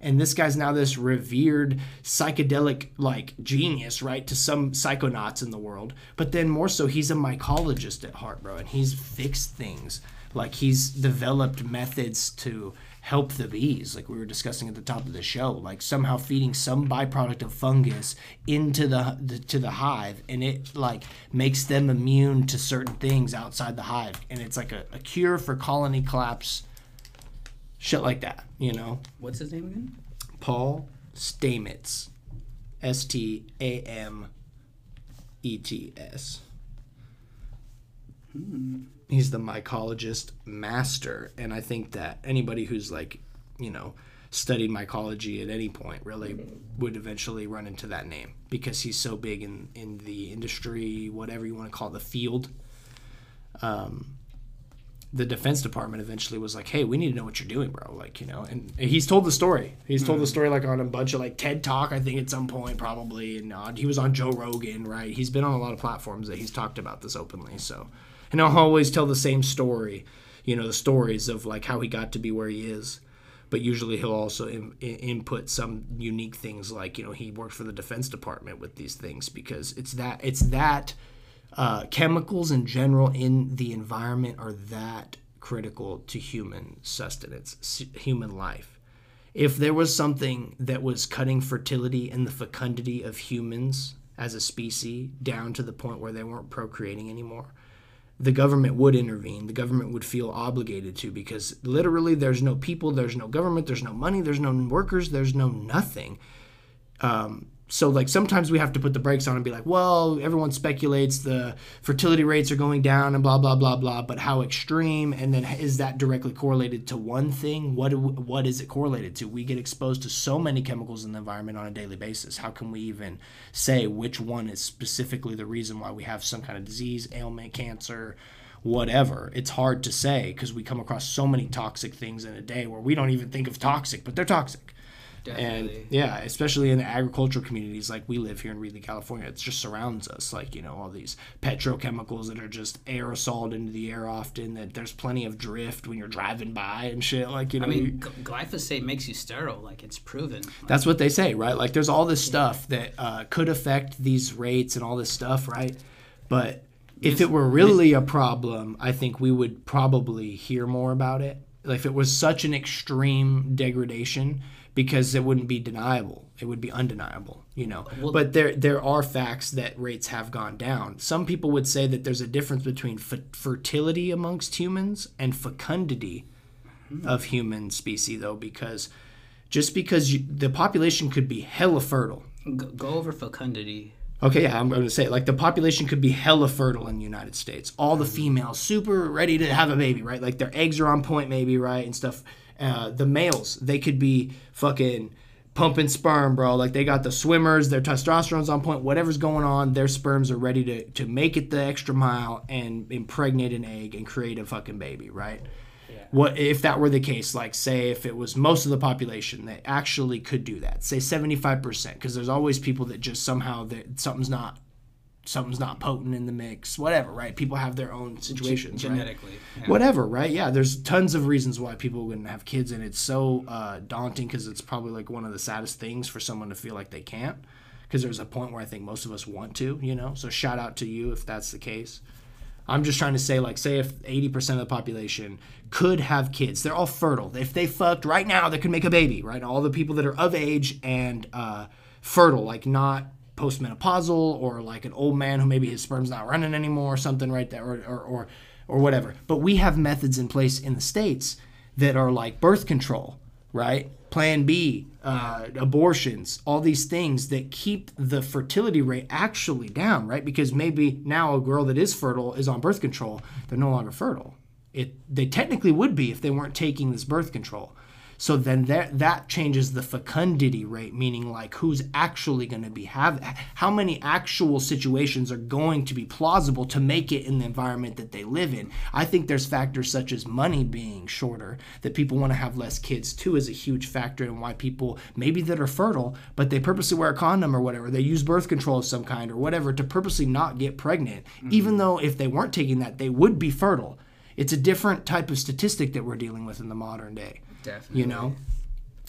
and this guy's now this revered psychedelic like genius right to some psychonauts in the world but then more so he's a mycologist at heart bro and he's fixed things like he's developed methods to help the bees like we were discussing at the top of the show like somehow feeding some byproduct of fungus into the, the to the hive and it like makes them immune to certain things outside the hive and it's like a, a cure for colony collapse shit like that you know What's his name again? Paul Stamets. S T A M E T S. Hmm. He's the mycologist master. And I think that anybody who's like, you know, studied mycology at any point really would eventually run into that name because he's so big in in the industry, whatever you want to call it, the field. Um, the Defense Department eventually was like, "Hey, we need to know what you're doing, bro." Like, you know, and he's told the story. He's told the story like on a bunch of like TED Talk, I think at some point probably, and uh, he was on Joe Rogan, right? He's been on a lot of platforms that he's talked about this openly. So, and I'll always tell the same story, you know, the stories of like how he got to be where he is. But usually he'll also in, in, input some unique things like you know he worked for the Defense Department with these things because it's that it's that uh, chemicals in general in the environment are that critical to human sustenance, human life. If there was something that was cutting fertility and the fecundity of humans as a species down to the point where they weren't procreating anymore, the government would intervene. The government would feel obligated to because literally there's no people, there's no government, there's no money, there's no workers, there's no nothing um, so like sometimes we have to put the brakes on and be like, well, everyone speculates the fertility rates are going down and blah blah blah blah, but how extreme? And then is that directly correlated to one thing? What do- what is it correlated to? We get exposed to so many chemicals in the environment on a daily basis. How can we even say which one is specifically the reason why we have some kind of disease, ailment, cancer? Whatever. It's hard to say because we come across so many toxic things in a day where we don't even think of toxic, but they're toxic. And yeah, especially in the agricultural communities like we live here in Reedley, California, it just surrounds us. Like, you know, all these petrochemicals that are just aerosoled into the air often, that there's plenty of drift when you're driving by and shit. Like, you know, I mean, gl- glyphosate makes you sterile. Like it's proven. that's what they say, right? Like, there's all this stuff that uh, could affect these rates and all this stuff, right? But if it were really a problem, I think we would probably hear more about it. Like, if it was such an extreme degradation, because it wouldn't be deniable, it would be undeniable, you know. Well- but there, there are facts that rates have gone down. Some people would say that there's a difference between f- fertility amongst humans and fecundity hmm. of human species, though, because just because you, the population could be hella fertile. Go, go over fecundity. Okay, yeah, I'm going to say it. like the population could be hella fertile in the United States. All the hmm. females super ready to have a baby, right? Like their eggs are on point, maybe, right, and stuff. Uh, the males, they could be fucking pumping sperm, bro. Like they got the swimmers, their testosterone's on point. Whatever's going on, their sperms are ready to to make it the extra mile and impregnate an egg and create a fucking baby, right? what if that were the case like say if it was most of the population that actually could do that say 75% because there's always people that just somehow that something's not something's not potent in the mix whatever right people have their own situations right? genetically. yeah. whatever right yeah there's tons of reasons why people wouldn't have kids and it's so uh, daunting because it's probably like one of the saddest things for someone to feel like they can't because there's a point where i think most of us want to you know so shout out to you if that's the case I'm just trying to say, like, say if 80% of the population could have kids, they're all fertile. If they fucked right now, they could make a baby, right? All the people that are of age and uh, fertile, like not postmenopausal or like an old man who maybe his sperm's not running anymore or something right there, or, or, or, or whatever. But we have methods in place in the States that are like birth control, right? Plan B, uh, abortions, all these things that keep the fertility rate actually down, right? Because maybe now a girl that is fertile is on birth control, they're no longer fertile. It they technically would be if they weren't taking this birth control. So then that that changes the fecundity rate, meaning like who's actually going to be have how many actual situations are going to be plausible to make it in the environment that they live in. I think there's factors such as money being shorter, that people want to have less kids too is a huge factor in why people maybe that are fertile, but they purposely wear a condom or whatever. They use birth control of some kind or whatever to purposely not get pregnant, mm-hmm. even though if they weren't taking that, they would be fertile. It's a different type of statistic that we're dealing with in the modern day Definitely. you know?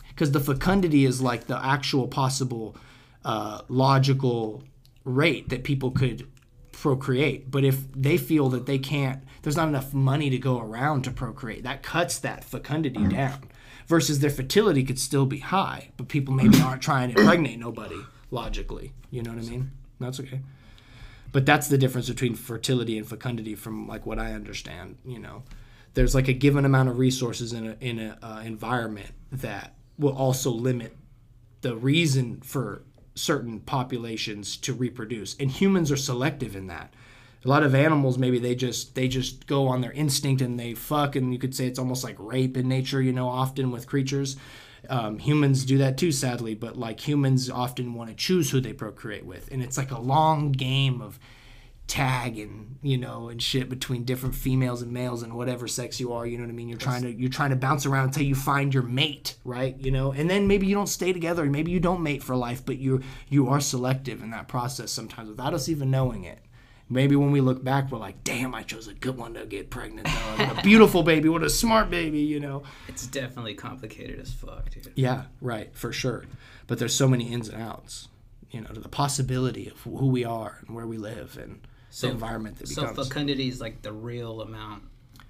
Because the fecundity is like the actual possible uh, logical rate that people could procreate. But if they feel that they can't there's not enough money to go around to procreate that cuts that fecundity down. Versus their fertility could still be high but people maybe aren't trying to impregnate nobody logically. You know what i mean? That's okay. But that's the difference between fertility and fecundity from like what i understand you know there's like a given amount of resources in a in a uh, environment that will also limit the reason for certain populations to reproduce and humans are selective in that a lot of animals maybe they just they just go on their instinct and they fuck and you could say it's almost like rape in nature you know often with creatures um, humans do that too, sadly. But like humans often want to choose who they procreate with, and it's like a long game of tag and you know and shit between different females and males and whatever sex you are you know what i mean you're trying to you're trying to bounce around until you find your mate right you know and then maybe you don't stay together maybe you don't mate for life but you you are selective in that process sometimes without us even knowing it maybe when we look back we're like damn i chose a good one to get pregnant though. what a beautiful baby what a smart baby you know It's definitely complicated as fuck, dude. yeah, right, for sure. But there's so many ins and outs, you know, to the possibility of who we are and where we live and the environment that So becomes. fecundity is like the real amount,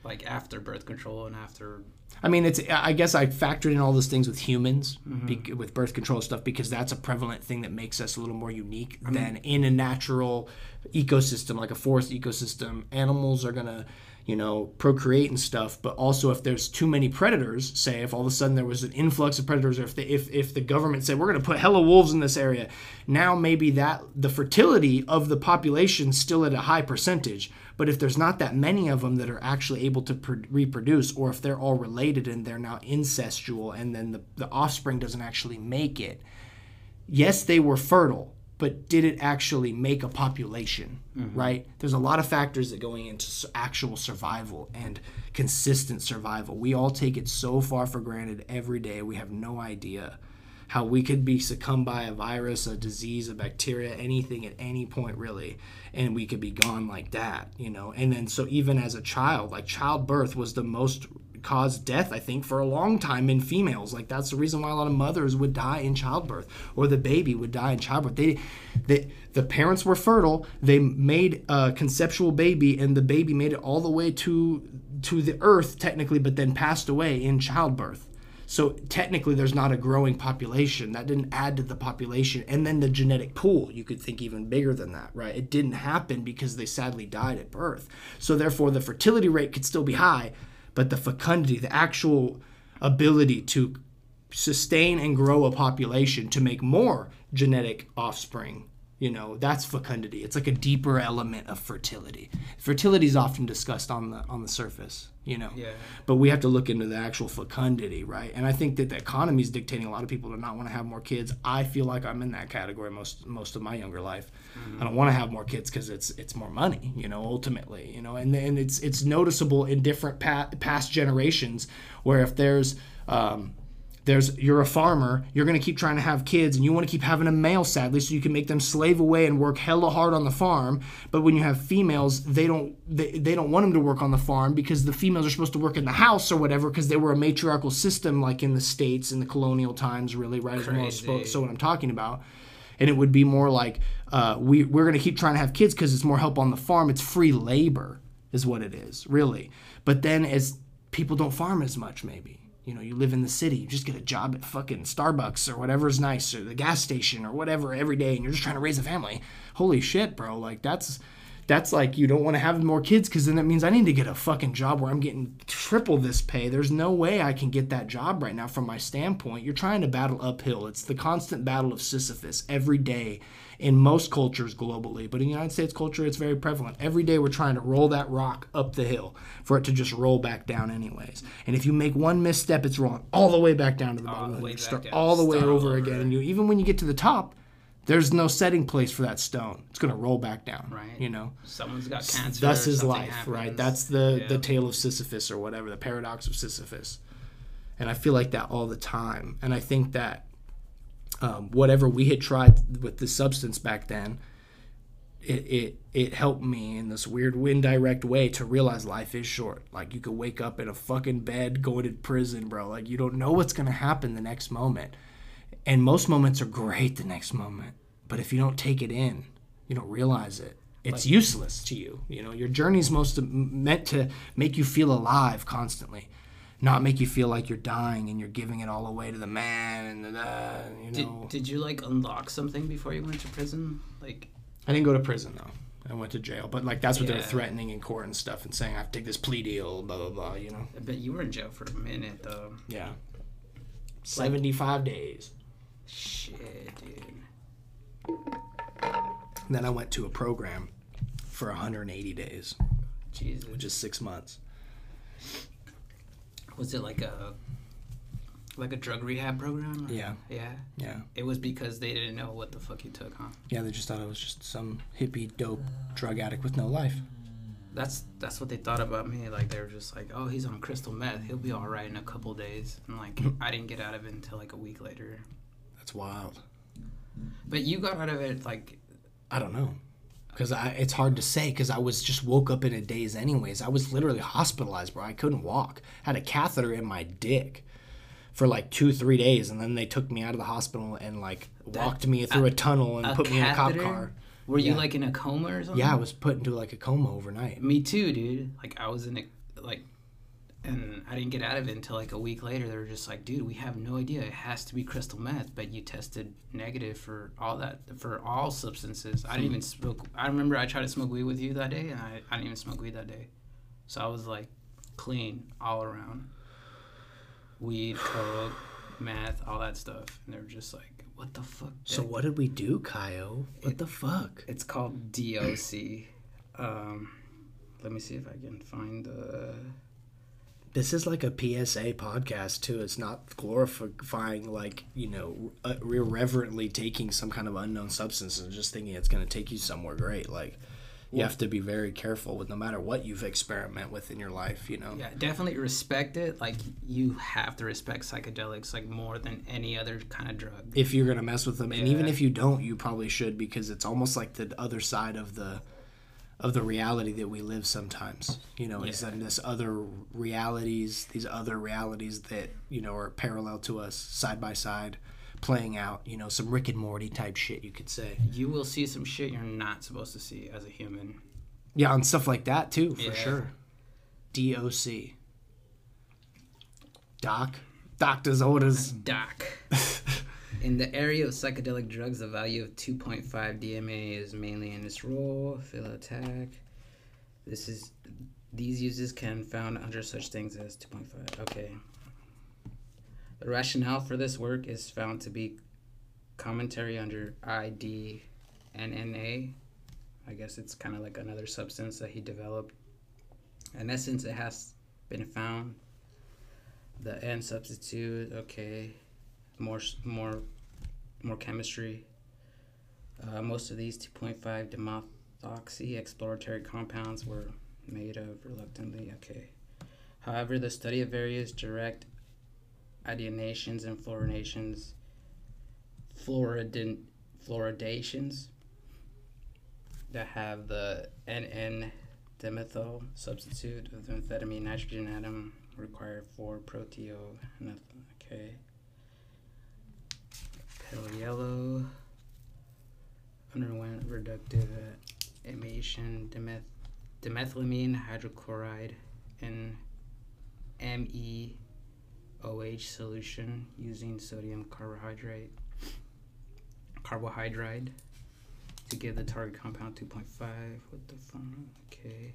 like after birth control and after. I mean, it's. I guess I factored in all those things with humans, mm-hmm. be, with birth control stuff, because that's a prevalent thing that makes us a little more unique than in a natural ecosystem, like a forest ecosystem. Animals are gonna, you know, procreate and stuff. But also, if there's too many predators, say if all of a sudden there was an influx of predators, or if the if if the government said we're gonna put hella wolves in this area, now maybe that the fertility of the population still at a high percentage. But if there's not that many of them that are actually able to pr- reproduce, or if they're all related and they're now incestual, and then the, the offspring doesn't actually make it, yes, they were fertile, but did it actually make a population, mm-hmm. right? There's a lot of factors that going into actual survival and consistent survival. We all take it so far for granted every day. We have no idea how we could be succumbed by a virus, a disease, a bacteria, anything at any point really, and we could be gone like that, you know. And then so even as a child, like childbirth was the most caused death I think for a long time in females. Like that's the reason why a lot of mothers would die in childbirth or the baby would die in childbirth. They they the parents were fertile, they made a conceptual baby and the baby made it all the way to to the earth technically but then passed away in childbirth. So technically, there's not a growing population. That didn't add to the population. And then the genetic pool, you could think even bigger than that, right? It didn't happen because they sadly died at birth. So therefore, the fertility rate could still be high, but the fecundity, the actual ability to sustain and grow a population to make more genetic offspring you know that's fecundity. It's like a deeper element of fertility. Fertility is often discussed on the on the surface you know? Yeah. but we have to look into the actual fecundity right? And i think that the economy is dictating a lot of people to not want to have more kids. I feel like i'm in that category most most of my younger life. I don't want to have more kids because it's it's more money you know ultimately you know? And and it's it's noticeable in different pa- past generations where if there's um, there's you're a farmer you're going to keep trying to have kids and you want to keep having a male sadly so you can make them slave away and work hella hard on the farm. But when you have females they don't they, they don't want them to work on the farm because the females are supposed to work in the house or whatever because they were a matriarchal system like in the states in the colonial times really right as well as Crazy. so what i'm talking about and it would be more like uh, we, we're going to keep trying to have kids because it's more help on the farm. It's free labor is what it is really. But then as people don't farm as much maybe you know you live in the city you just get a job at fucking starbucks or whatever's nice or the gas station or whatever every day and you're just trying to raise a family holy shit bro like that's that's like you don't want to have more kids because then that means I need to get a fucking job where I'm getting triple this pay. There's no way I can get that job right now from my standpoint. You're trying to battle uphill. It's the constant battle of Sisyphus every day in most cultures globally, but in the United States culture, it's very prevalent. Every day we're trying to roll that rock up the hill for it to just roll back down, anyways. And if you make one misstep, it's rolling all the way back down to the bottom. the way start down. all the way over over. again. And you even when you get to the top, there's no setting place for that stone. It's gonna roll back down. Right. You know. Someone's got cancer. Thus is life, right? That's the the tale of Sisyphus or whatever, the paradox of Sisyphus. And I feel like that all the time. And I think that um, whatever we had tried with the substance back then, it, it it helped me in this weird indirect way to realize life is short. Like you could wake up in a fucking bed going to prison, bro. Like you don't know what's gonna happen the next moment. And most moments are great the next moment. But if you don't take it in, you don't realize it. It's useless to you. You know, your journey's most meant to make you feel alive constantly, not make you feel like you're dying and you're giving it all away to the man and the, the you know. Did, did you like unlock something before you went to prison? Like, I didn't go to prison though. I went to jail, but like that's what they were Yeah. threatening in court and stuff, and saying I have to take this plea deal, blah blah blah. You know, But you were in jail for a minute though. yeah, seventy-five days. Shit, dude. And then I went to a program for 180 days, Jesus. which is six months. Was it like a like a drug rehab program. or- Yeah. Yeah. Yeah. It was because they didn't know what the fuck he took, huh? Yeah, they just thought it was just some hippie, dope drug addict with no life. That's that's what they thought about me. Like they were just like, oh, he's on crystal meth. He'll be all right in a couple days. And like I didn't get out of it until like a week later. That's wild. But you got out of it like I don't know. Because I, it's hard to say because I was just woke up in a daze anyways. I was literally hospitalized, bro. I couldn't walk. had a catheter in my dick for like two, three days. And then they took me out of the hospital and like walked me through a, tunnel and a put me in a cop car. Were you Yeah. like in a coma or something? Yeah, I was put into like a coma overnight. Me too, dude. Like I was in a like, and I didn't get out of it until like a week later. They were just like, dude, we have no idea. It has to be crystal meth, but you tested negative for all that for all substances. I didn't even smoke. I remember I tried to smoke weed with you that day, and I, I didn't even smoke weed that day. So I was like clean all around. Weed, coke, meth, all that stuff, and they were just like, "What the fuck?" So what did we do, Kaio? What the fuck? It's called DOC. Um, let me see if I can find the. This is like a PSA podcast too. It's not glorifying like you know uh, irreverently taking some kind of unknown substance and just thinking it's going to take you somewhere great. Like you have to be very careful with no matter what you've experiment with in your life. You know. Yeah, definitely respect it. Like you have to respect psychedelics like more than any other kind of drug. If you're gonna mess with them, and even if you don't, you probably should because it's almost like the other side of the of the reality that we live sometimes. You know, is Yeah. in this other realities, these other realities that you know are parallel to us, side by side, playing out. You know, some Rick and Morty type shit, you could say. You will see some shit you're not supposed to see as a human. Yeah, and stuff like that too, for Yeah. sure. DOC. Doc. Doctor's orders. Doc. In the area of psychedelic drugs, the value of 2.5 DMA is mainly in its role, attack. This is these uses can found under such things as 2.5. Okay. The rationale for this work is found to be commentary under IDNNA. I guess it's kind of like another substance that he developed. In essence, it has been found the N substitute, okay. More, more, more chemistry. Uh, most of these 2.5 dimethoxy exploratory compounds were made of reluctantly, okay. However, the study of various direct iodinations and fluorinations, fluoridin, fluoridations that have the NN dimethyl substitute of the amphetamine nitrogen atom required for proteo. Okay. Yellow underwent reductive emission dimeth- dimethylamine hydrochloride in MEOH solution using sodium carbohydrate carbohydrate to give the target compound 2.5 what the fuck? Okay.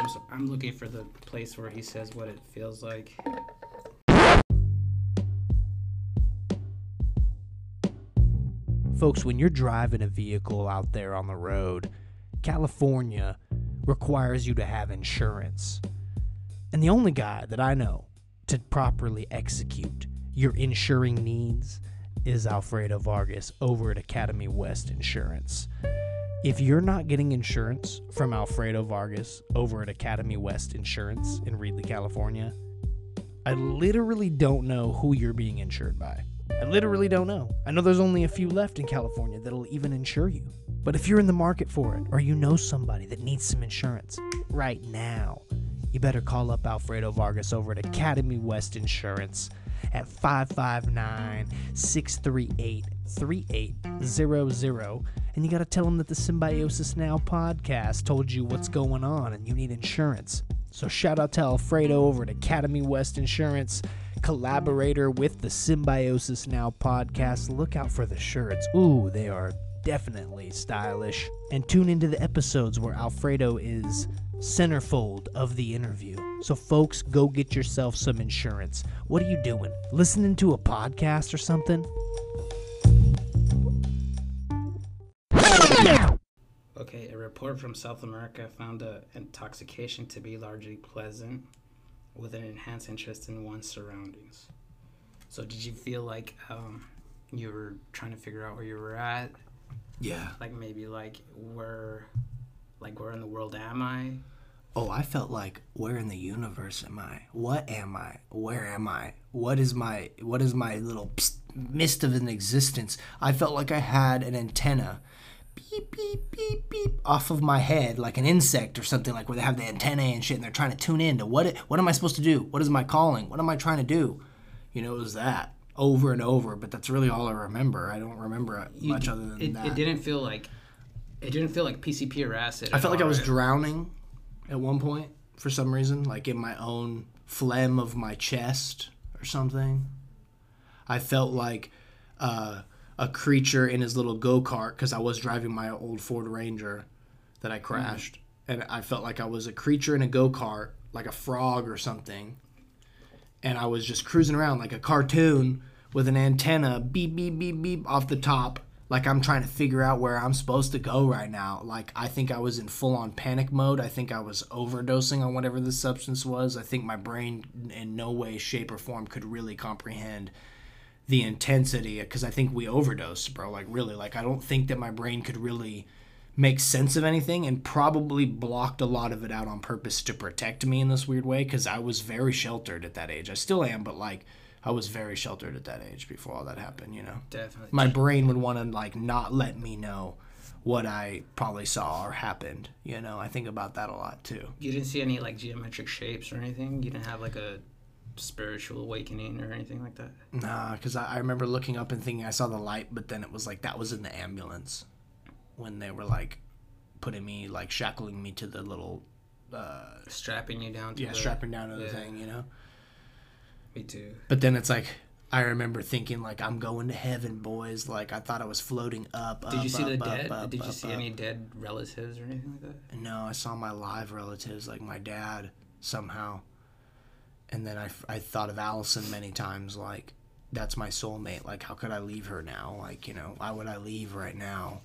I'm, so, I'm looking for the place where he says what it feels like Folks, when you're driving a vehicle out there on the road, California requires you to have insurance. And the only guy that I know to properly execute your insuring needs is Alfredo Vargas over at Academy West Insurance. If you're not getting insurance from Alfredo Vargas over at Academy West Insurance in Reedley, California, I literally don't know who you're being insured by. I literally don't know. I know there's only a few left in California that'll even insure you. But if you're in the market for it, or you know somebody that needs some insurance right now, you better call up Alfredo Vargas over at Academy West Insurance at 559 638 3800. And you got to tell them that the Symbiosis Now podcast told you what's going on and you need insurance. So shout out to Alfredo over at Academy West Insurance, collaborator with the Symbiosis Now podcast. Look out for the shirts. Ooh, they are definitely stylish. And tune into the episodes where Alfredo is centerfold of the interview. So, folks, go get yourself some insurance. What are you doing? Listening to a podcast or something? Okay, a report from South America found the intoxication to be largely pleasant. With an enhanced interest in one's surroundings. So did you feel like um, you were trying to figure out where you were at? Yeah. Like maybe like where, like where in the world am I? Oh, I felt like where in the universe am I? What am I? Where am I? What is my what is my little mist of an existence? I felt like I had an antenna beep beep beep beep off of my head like an insect or something like where they have the antennae and shit and they're trying to tune in to what it, what am I supposed to do? What is my calling? What am I trying to do? You know, it was that over and over, but that's really all I remember. I don't remember You much other than it, that. It didn't feel like, it didn't feel like PCP or acid. I felt like I was right? drowning at one point for some reason, like in my own phlegm of my chest or something. I felt like uh, a creature in his little go kart because I was driving my old Ford Ranger that I mm-hmm. crashed. And I felt like I was a creature in a go kart, like a frog or something. And I was just cruising around like a cartoon with an antenna beep, beep, beep, beep off the top. Like I'm trying to figure out where I'm supposed to go right now. Like I think I was in full on panic mode. I think I was overdosing on whatever this substance was. I think my brain, in no way, shape, or form, could really comprehend the intensity because I think we overdosed, bro. Like really, like I don't think that my brain could really make sense of anything and probably blocked a lot of it out on purpose to protect me in this weird way because I was very sheltered at that age. I still am, but like I was very sheltered at that age before all that happened, you know. Definitely. My brain would want to like not let me know what I probably saw or happened, you know. I think about that a lot too. you didn't see any like geometric shapes or anything. You didn't have like a spiritual awakening or anything like that. Nah, because I, I remember looking up and thinking I saw the light, but then it was like that was in the ambulance when they were like putting me, like shackling me to the little, uh, Strapping you down. To yeah, the, strapping down to the thing, you know? Me too. But then it's like, I remember thinking, like, I'm going to heaven, boys. Like, I thought I was floating up. Did up, you see up, the dead? up, Did you see any dead relatives or anything like that? No, I saw my live relatives, like my dad, somehow. And then I, I thought of Allison many times, like, that's my soulmate. Like, how could I leave her now? Like, you know, why would I leave right now?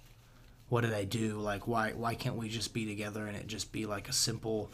What did I do? Like, why why can't we just be together and it just be like a simple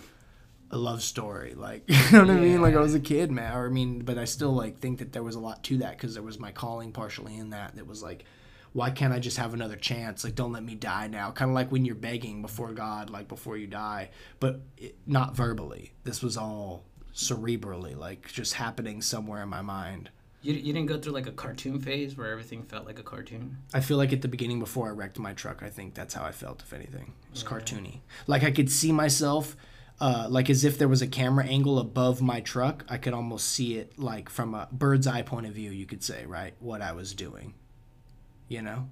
a love story? Like, you know what I mean? Like, I was a kid, man. Or, I mean, but I still, like, think that there was a lot to that because there was my calling partially in that. That was like, why can't I just have another chance? Like, don't let me die now. Kind of like when you're begging before God, like before you die, but it, not verbally. This was all cerebrally, like just happening somewhere in my mind. You, you didn't go through like a cartoon phase where everything felt like a cartoon. I feel like at the beginning before I wrecked my truck, I think that's how I felt, if anything. It was cartoony. Like I could see myself, uh, like as if there was a camera angle above my truck. I could almost see it, like from a bird's eye point of view, you could say, right? What I was doing. You know?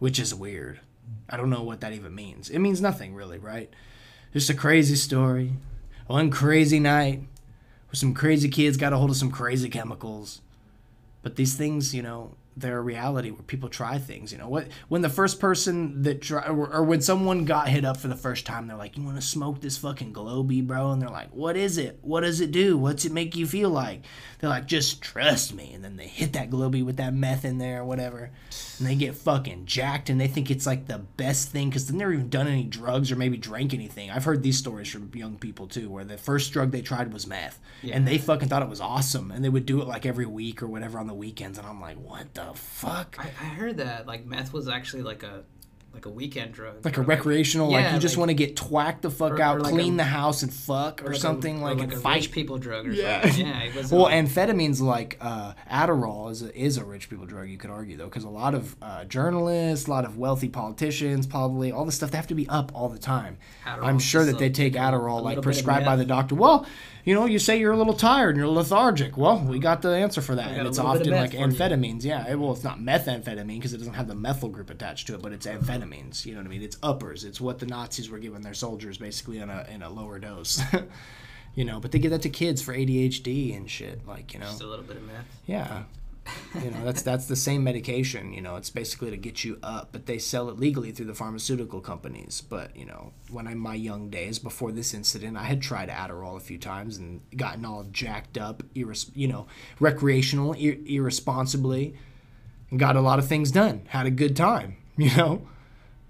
Which is weird. I don't know what that even means. It means nothing, really, right? Just a crazy story. One crazy night where some crazy kids got a hold of some crazy chemicals. But these things, you know, they're a reality where people try things. You know, what when the first person that try, or, or when someone got hit up for the first time, they're like, "You want to smoke this fucking Globy, bro?" And they're like, "What is it? What does it do? What's it make you feel like?" They're like, "Just trust me." And then they hit that Globy with that meth in there or whatever, and they get fucking jacked, and they think it's like the best thing because they've never even done any drugs or maybe drank anything. I've heard these stories from young people too, where the first drug they tried was meth, and they fucking thought it was awesome, and they would do it like every week or whatever on the weekends, and I'm like, "What the fuck?" I, I heard that like meth was actually like a like a weekend drug. like a or, recreational, like you just like- want to get twacked the fuck or- out, or like clean a- the house and fuck or, like a- something or like, like a fight. rich people drug or Yeah. something. Yeah, it was. Well, amphetamines like uh, Adderall is a, is a rich people drug. You could argue though, because a lot of uh, journalists, a lot of wealthy politicians, probably all this stuff, they have to be up all the time. I'm sure that they take Adderall like prescribed by the doctor. Well, you know, you say you're a little tired and you're lethargic. Well, we got the answer for that, and it's of often like for you. amphetamines. Yeah, well, it's not methamphetamine because it doesn't have the methyl group attached to it, but it's amphetamines. You know what I mean? It's uppers. It's what the Nazis were giving their soldiers basically in a in a lower dose. you know, but they give that to kids for ADHD and shit. Like you know, just a little bit of meth. yeah. You know, that's that's the same medication. You know, it's basically to get you up, but they sell it legally through the pharmaceutical companies. But you know, when in my young days before this incident, I had tried Adderall a few times and gotten all jacked up, irres- you know, recreational, ir- irresponsibly, and got a lot of things done. Had a good time, you know,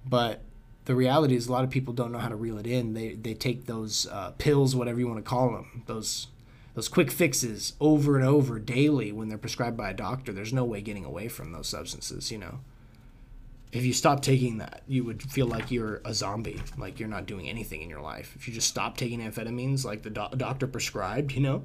but the reality is a lot of people don't know how to reel it in. They they take those uh, pills, whatever you want to call them, those those quick fixes over and over daily when they're prescribed by a doctor, there's no way getting away from those substances, you know. If you stop taking that, you would feel like you're a zombie, like you're not doing anything in your life. If you just stop taking amphetamines like the doc- doctor prescribed, you know.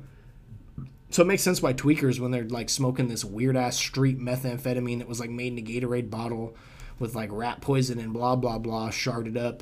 So it makes sense why tweakers, when they're like smoking this weird ass street methamphetamine that was like made in a Gatorade bottle with like rat poison and blah blah blah, sharded up,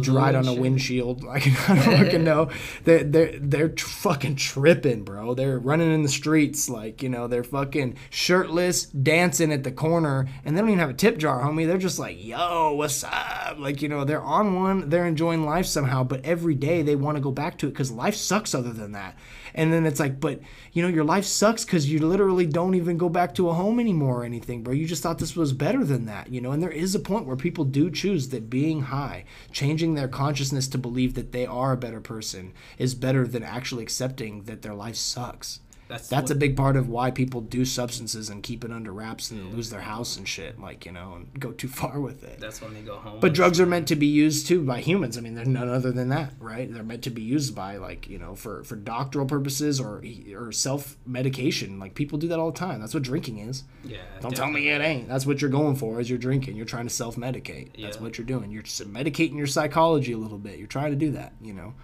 Dried on a shit. windshield. Like I don't fucking know. They're they're they're fucking tripping, bro. They're running in the streets like you know they're fucking shirtless, dancing at the corner, and they don't even have a tip jar, homie. They're just like, yo, what's up? Like you know they're on one, they're enjoying life somehow, but every day they want to go back to it because life sucks other than that. And then it's like, but you know your life sucks because you literally don't even go back to a home anymore or anything, bro. You just thought this was better than that, you know. And there is a point where people do choose that being high, changing their consciousness to believe that they are a better person, is better than actually accepting that their life sucks. That's That's a big part of why people do substances and keep it under wraps and lose their house and shit, like you know, and go too far with it. That's when they go home. But drugs are meant to be used too by humans. I mean, they're none other than that, right? They're meant to be used by like you know for for doctoral purposes or or self medication. Like people do that all the time. That's what drinking is. yeah. Don't tell me it ain't. That's what you're going for. Is you're drinking. You're trying to self medicate. That's Yeah. what you're doing. You're just medicating your psychology a little bit. You're trying to do that. You know,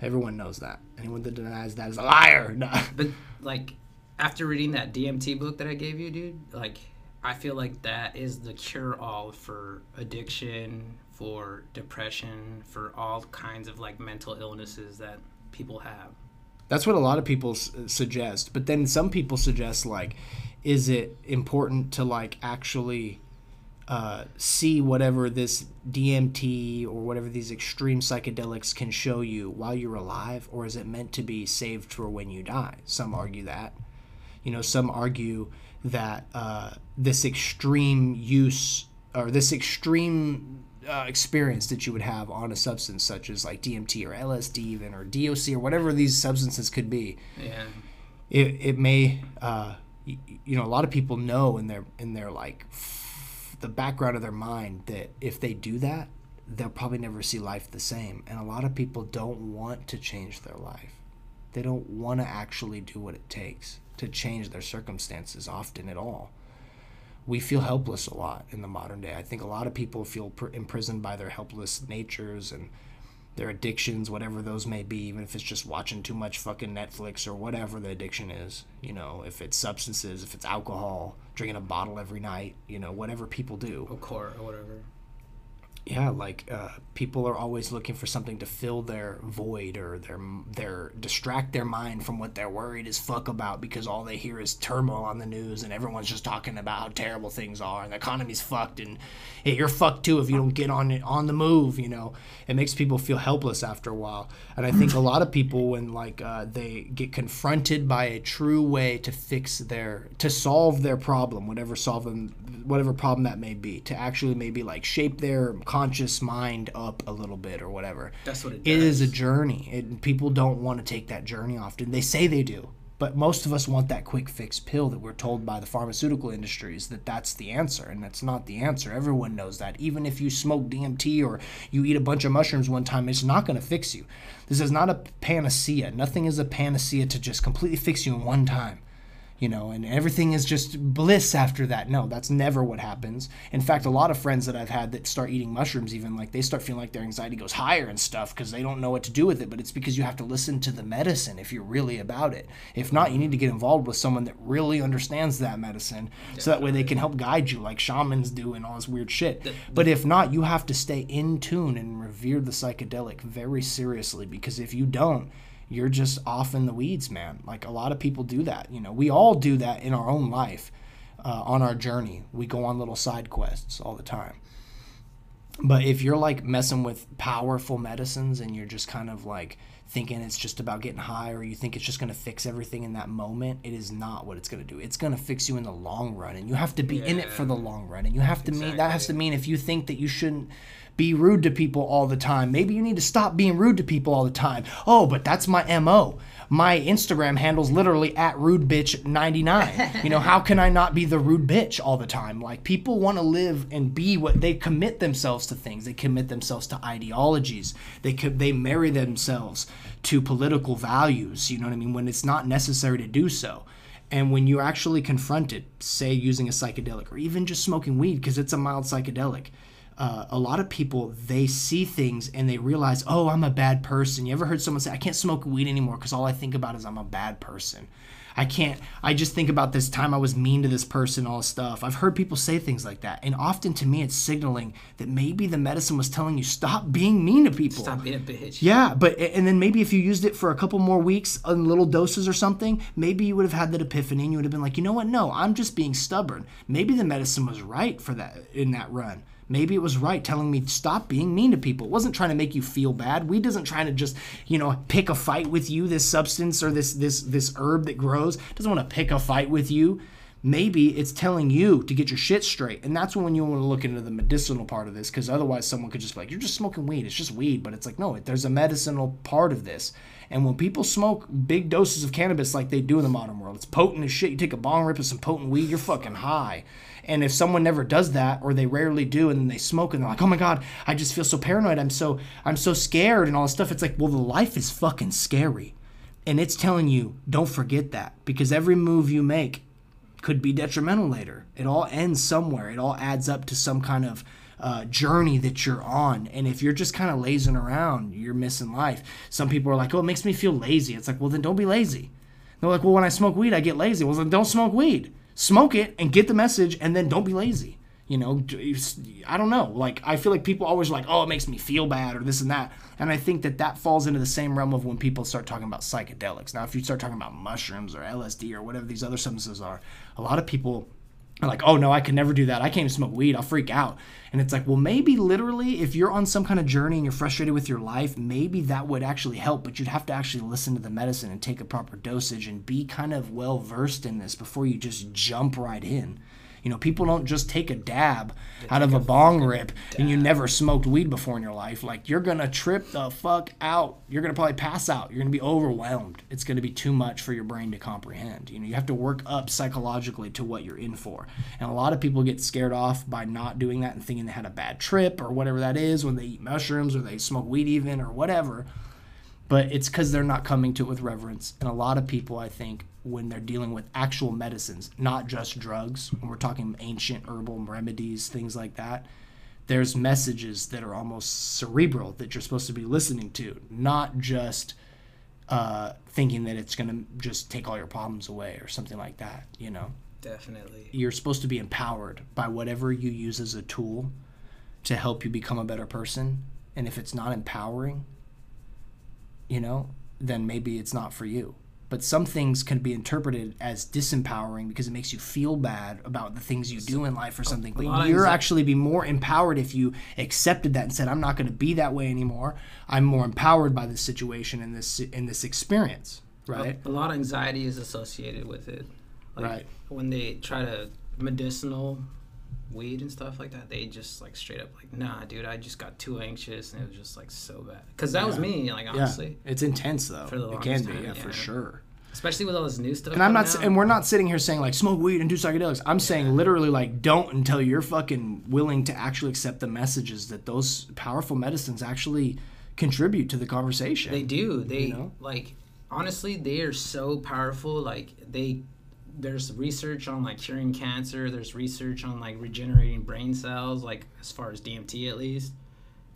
everyone knows that. Anyone that denies that is a liar. Nah. But like after reading that DMT book that I gave you, dude, like I feel like that is the cure all for addiction, for depression, for all kinds of like mental illnesses that people have. That's what a lot of people s- suggest. But then some people suggest like, is it important to like actually uh, see whatever this DMT or whatever these extreme psychedelics can show you while you're alive, or is it meant to be saved for when you die? Some argue that. You know, some argue that uh, this extreme use or this extreme uh, experience that you would have on a substance such as like DMT or LSD even or DOC or whatever these substances could be, Yeah. it, it may uh, y- you know a lot of people know in their in their like the background of their mind that if they do that they'll probably never see life the same. And a lot of people don't want to change their life. They don't want to actually do what it takes to change their circumstances often at all. We feel helpless a lot in the modern day. I think a lot of people feel pr- imprisoned by their helpless natures and their addictions, whatever those may be, even if it's just watching too much fucking Netflix or whatever the addiction is, you know, if it's substances, if it's alcohol, drinking a bottle every night, you know, whatever people do. Or court or whatever. Yeah, like uh, people are always looking for something to fill their void or their their distract their mind from what they're worried as fuck about because all they hear is turmoil on the news and everyone's just talking about how terrible things are and the economy's fucked and hey, you're fucked too if you don't get on it on the move. You know, it makes people feel helpless after a while. And I think a lot of people when like uh, they get confronted by a true way to fix their to solve their problem, whatever solving whatever problem that may be, to actually maybe like shape their conscious mind up a little bit or whatever. That's what it It is a journey. It, people don't want to take that journey often. They say they do, but most of us want that quick fix pill that we're told by the pharmaceutical industries that that's the answer, and that's not the answer. Everyone knows that. Even if you smoke DMT or you eat a bunch of mushrooms one time, it's not going to fix you. This is not a panacea. Nothing is a panacea to just completely fix you in one time you know, and everything is just bliss after that. No, that's never what happens. In fact, a lot of friends that I've had that start eating mushrooms, even like they start feeling like their anxiety goes higher and stuff because they don't know what to do with it. But it's because you have to listen to the medicine if you're really about it. If not, you need to get involved with someone that really understands that medicine so that way they can help guide you like shamans do and all this weird shit. But if not, you have to stay in tune and revere the psychedelic very seriously because if you don't, you're just off in the weeds, man. Like a lot of people do that. You know, we all do that in our own life uh, on our journey. We go on little side quests all the time. But if you're like messing with powerful medicines and you're just kind of like thinking it's just about getting high or you think it's just going to fix everything in that moment, it is not what it's going to do. It's going to fix you in the long run and you have to be in it for the long run. And you have to mean that has to mean if you think that you shouldn't be rude to people all the time. Maybe you need to stop being rude to people all the time. Oh, but that's my MO. My Instagram handle's literally at rude bitch 99. You know, how can I not be the rude bitch all the time? Like people want to live and be what they commit themselves to things. They commit themselves to ideologies. They could they marry themselves to political values, you know what I mean, when it's not necessary to do so. And when you're actually confronted, say using a psychedelic or even just smoking weed because it's a mild psychedelic, uh, a lot of people they see things and they realize, oh, I'm a bad person. You ever heard someone say, I can't smoke weed anymore because all I think about is I'm a bad person. I can't. I just think about this time I was mean to this person, all this stuff. I've heard people say things like that, and often to me, it's signaling that maybe the medicine was telling you stop being mean to people. Stop being a bitch. Yeah, but and then maybe if you used it for a couple more weeks in little doses or something, maybe you would have had that epiphany and you would have been like, you know what? No, I'm just being stubborn. Maybe the medicine was right for that in that run. Maybe it was right telling me stop being mean to people. It wasn't trying to make you feel bad. Weed doesn't trying to just, you know, pick a fight with you, this substance or this this this herb that grows. It doesn't want to pick a fight with you. Maybe it's telling you to get your shit straight. And that's when you want to look into the medicinal part of this, because otherwise someone could just be like, You're just smoking weed. It's just weed. But it's like, no, there's a medicinal part of this. And when people smoke big doses of cannabis like they do in the modern world, it's potent as shit. You take a bong rip of some potent weed, you're fucking high. And if someone never does that, or they rarely do, and then they smoke, and they're like, "Oh my god, I just feel so paranoid. I'm so I'm so scared," and all this stuff. It's like, well, the life is fucking scary, and it's telling you don't forget that because every move you make could be detrimental later. It all ends somewhere. It all adds up to some kind of uh, journey that you're on. And if you're just kind of lazing around, you're missing life. Some people are like, oh, it makes me feel lazy. It's like, well, then don't be lazy. They're like, well, when I smoke weed, I get lazy. Well, then don't smoke weed smoke it and get the message and then don't be lazy. You know i don't know. Like i feel like people always like oh it makes me feel bad or this and that. And i think that that falls into the same realm of when people start talking about psychedelics. Now if you start talking about mushrooms or lsd or whatever these other substances are a lot of people are like, oh no, I can never do that. I can't even smoke weed. I'll freak out. And it's like, well, maybe literally, if you're on some kind of journey and you're frustrated with your life, maybe that would actually help. But you'd have to actually listen to the medicine and take a proper dosage and be kind of well versed in this before you just jump right in. You know, people don't just take a dab out of a bong rip and you never smoked weed before in your life. Like, you're going to trip the fuck out. You're going to probably pass out. You're going to be overwhelmed. It's going to be too much for your brain to comprehend. You know, you have to work up psychologically to what you're in for. And a lot of people get scared off by not doing that and thinking they had a bad trip or whatever that is when they eat mushrooms or they smoke weed even or whatever but it's because they're not coming to it with reverence. And a lot of people, I think, when they're dealing with actual medicines, not just drugs, when we're talking ancient herbal remedies, things like that, there's messages that are almost cerebral that you're supposed to be listening to, not just uh, thinking that it's going to just take all your problems away or something like that, you know? Definitely. You're supposed to be empowered by whatever you use as a tool to help you become a better person. And if it's not empowering, you know, then maybe it's not for you. But some things can be interpreted as disempowering because it makes you feel bad about the things you do in life or something. But you're actually be more empowered if you accepted that and said, "I'm not going to be that way anymore. I'm more empowered by this situation and this in this experience." Right. A, lot of anxiety is associated with it. Like Right. When they try to medicinal weed and stuff like that, they just like straight up like, nah, dude, I just got too anxious and it was just like so bad. Because that was me, like honestly, Yeah, it's intense though. For the it can be, time, yeah, for sure. especially with all this new stuff. And I'm not, out. and we're not sitting here saying like smoke weed and do psychedelics. I'm saying literally like don't until you're fucking willing to actually accept the messages that those powerful medicines actually contribute to the conversation. They do. They You know? like honestly, they are so powerful. Like they, there's research on like curing cancer. There's research on like regenerating brain cells. Like as far as DMT at least,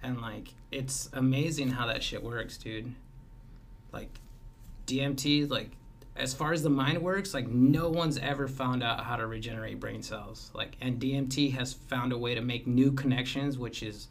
and like it's amazing how that shit works, dude. Like DMT, like as far as the mind works, like no one's ever found out how to regenerate brain cells. Like and DMT has found a way to make new connections, which is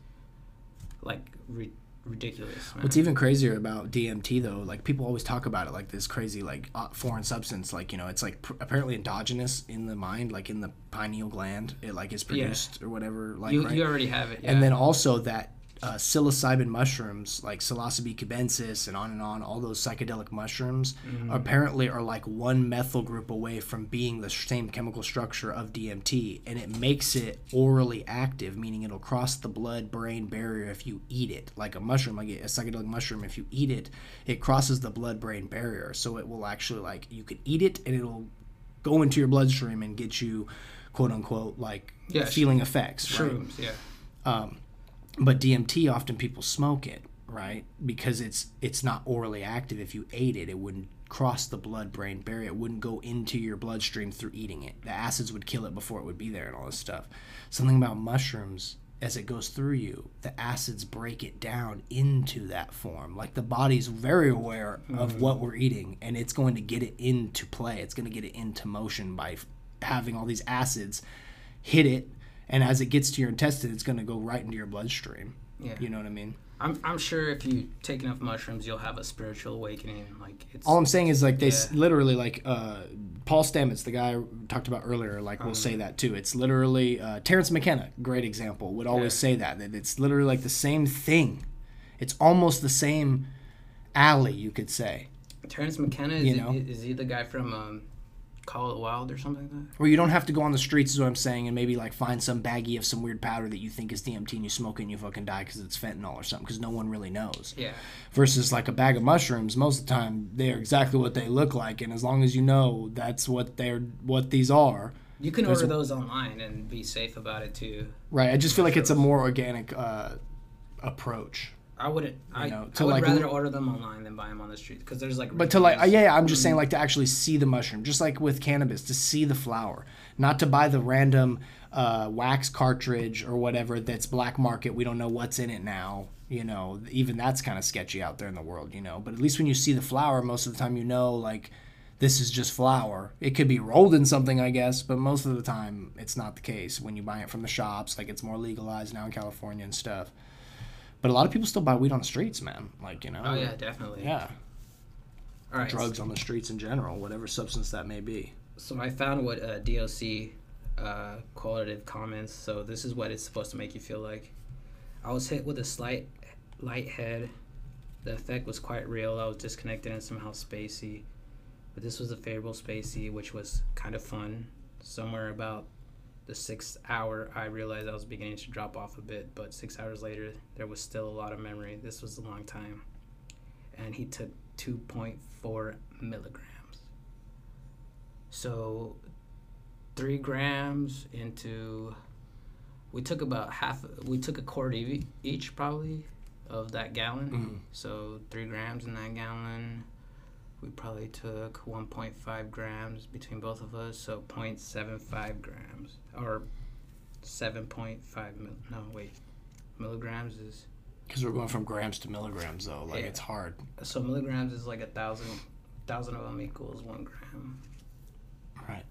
like ri- ridiculous. Man. What's even crazier about DMT though, like people always talk about it like this crazy like uh, foreign substance, like you know, it's like pr- apparently endogenous in the mind, like in the pineal gland, it like is produced or whatever. Like you, right? you already have it. Yeah. and then also that uh, psilocybin mushrooms like psilocybe cubensis and on and on, all those psychedelic mushrooms apparently are like one methyl group away from being the same chemical structure of DMT, and it makes it orally active, meaning it'll cross the blood-brain barrier if you eat it, like a mushroom, like a psychedelic mushroom. If you eat it, it crosses the blood-brain barrier, so it will actually like you could eat it and it'll go into your bloodstream and get you, quote unquote, like Yeah, feeling effects. right? Shrooms, yeah. But DMT often people smoke it, right? Because it's it's not orally active. If you ate it, it wouldn't cross the blood-brain barrier. It wouldn't go into your bloodstream through eating it. The acids would kill it before it would be there and all this stuff. Something about mushrooms as it goes through you, the acids break it down into that form. Like the body's very aware of mm-hmm. what we're eating and it's going to get it into play. It's going to get it into motion by f- having all these acids hit it and as it gets to your intestine it's going to go right into your bloodstream Yeah. you know what i mean I'm, I'm sure if you take enough mushrooms, you'll have a spiritual awakening. Like it's all i'm saying is like they s Yeah. literally like uh paul stamets the guy I talked about earlier like will Um, say that too it's literally uh terence mckenna great example would always Yeah. say that that it's literally like the same thing it's almost the same alley you could say Terence McKenna. Is, You he, know? is he the guy from um, Call It Wild or something like that? where you don't have to go on the streets is what i'm saying and maybe like find some baggie of some weird powder that you think is dmt and you smoke it and you fucking die because it's fentanyl or something because no one really knows Yeah. versus like a bag of mushrooms most of the time they are exactly what they look like and as long as you know that's what they're what these are You can order a- those online and be safe about it too. right i just feel like it's a more organic uh, approach I wouldn't. I, know, I would like- rather order them online than buy them on the street because there's like. but to like yeah, yeah i'm just saying like to actually see the mushroom just like with cannabis to see the flower not to buy the random uh, wax cartridge or whatever that's black market we don't know what's in it now you know even that's kind of sketchy out there in the world you know but at least when you see the flower most of the time you know like this is just flour it could be rolled in something i guess but most of the time it's not the case when you buy it from the shops like it's more legalized now in california and stuff but a lot of people still buy weed on the streets man like you know Oh yeah, definitely. yeah All right. drugs on the streets in general, whatever substance that may be. So I found what uh, DOC uh, qualitative comments. So this is what it's supposed to make you feel like. I was hit with a slight light head. The effect was quite real. I was disconnected and somehow spacey. But this was a favorable spacey, which was kind of fun. Somewhere about the sixth hour, I realized I was beginning to drop off a bit. But six hours later, there was still a lot of memory. This was a long time. And he took 2.4 milligrams. So, three grams into. We took about half. We took a quart each, probably, of that gallon. Mhm. So three grams in that gallon. We probably took 1.5 grams between both of us, so 0.75 grams or 7.5 mil. No, wait, milligrams is Because we're going from grams to milligrams, though. Like Yeah. it's hard. so milligrams is like a thousand. Thousand of them equals one gram. Right.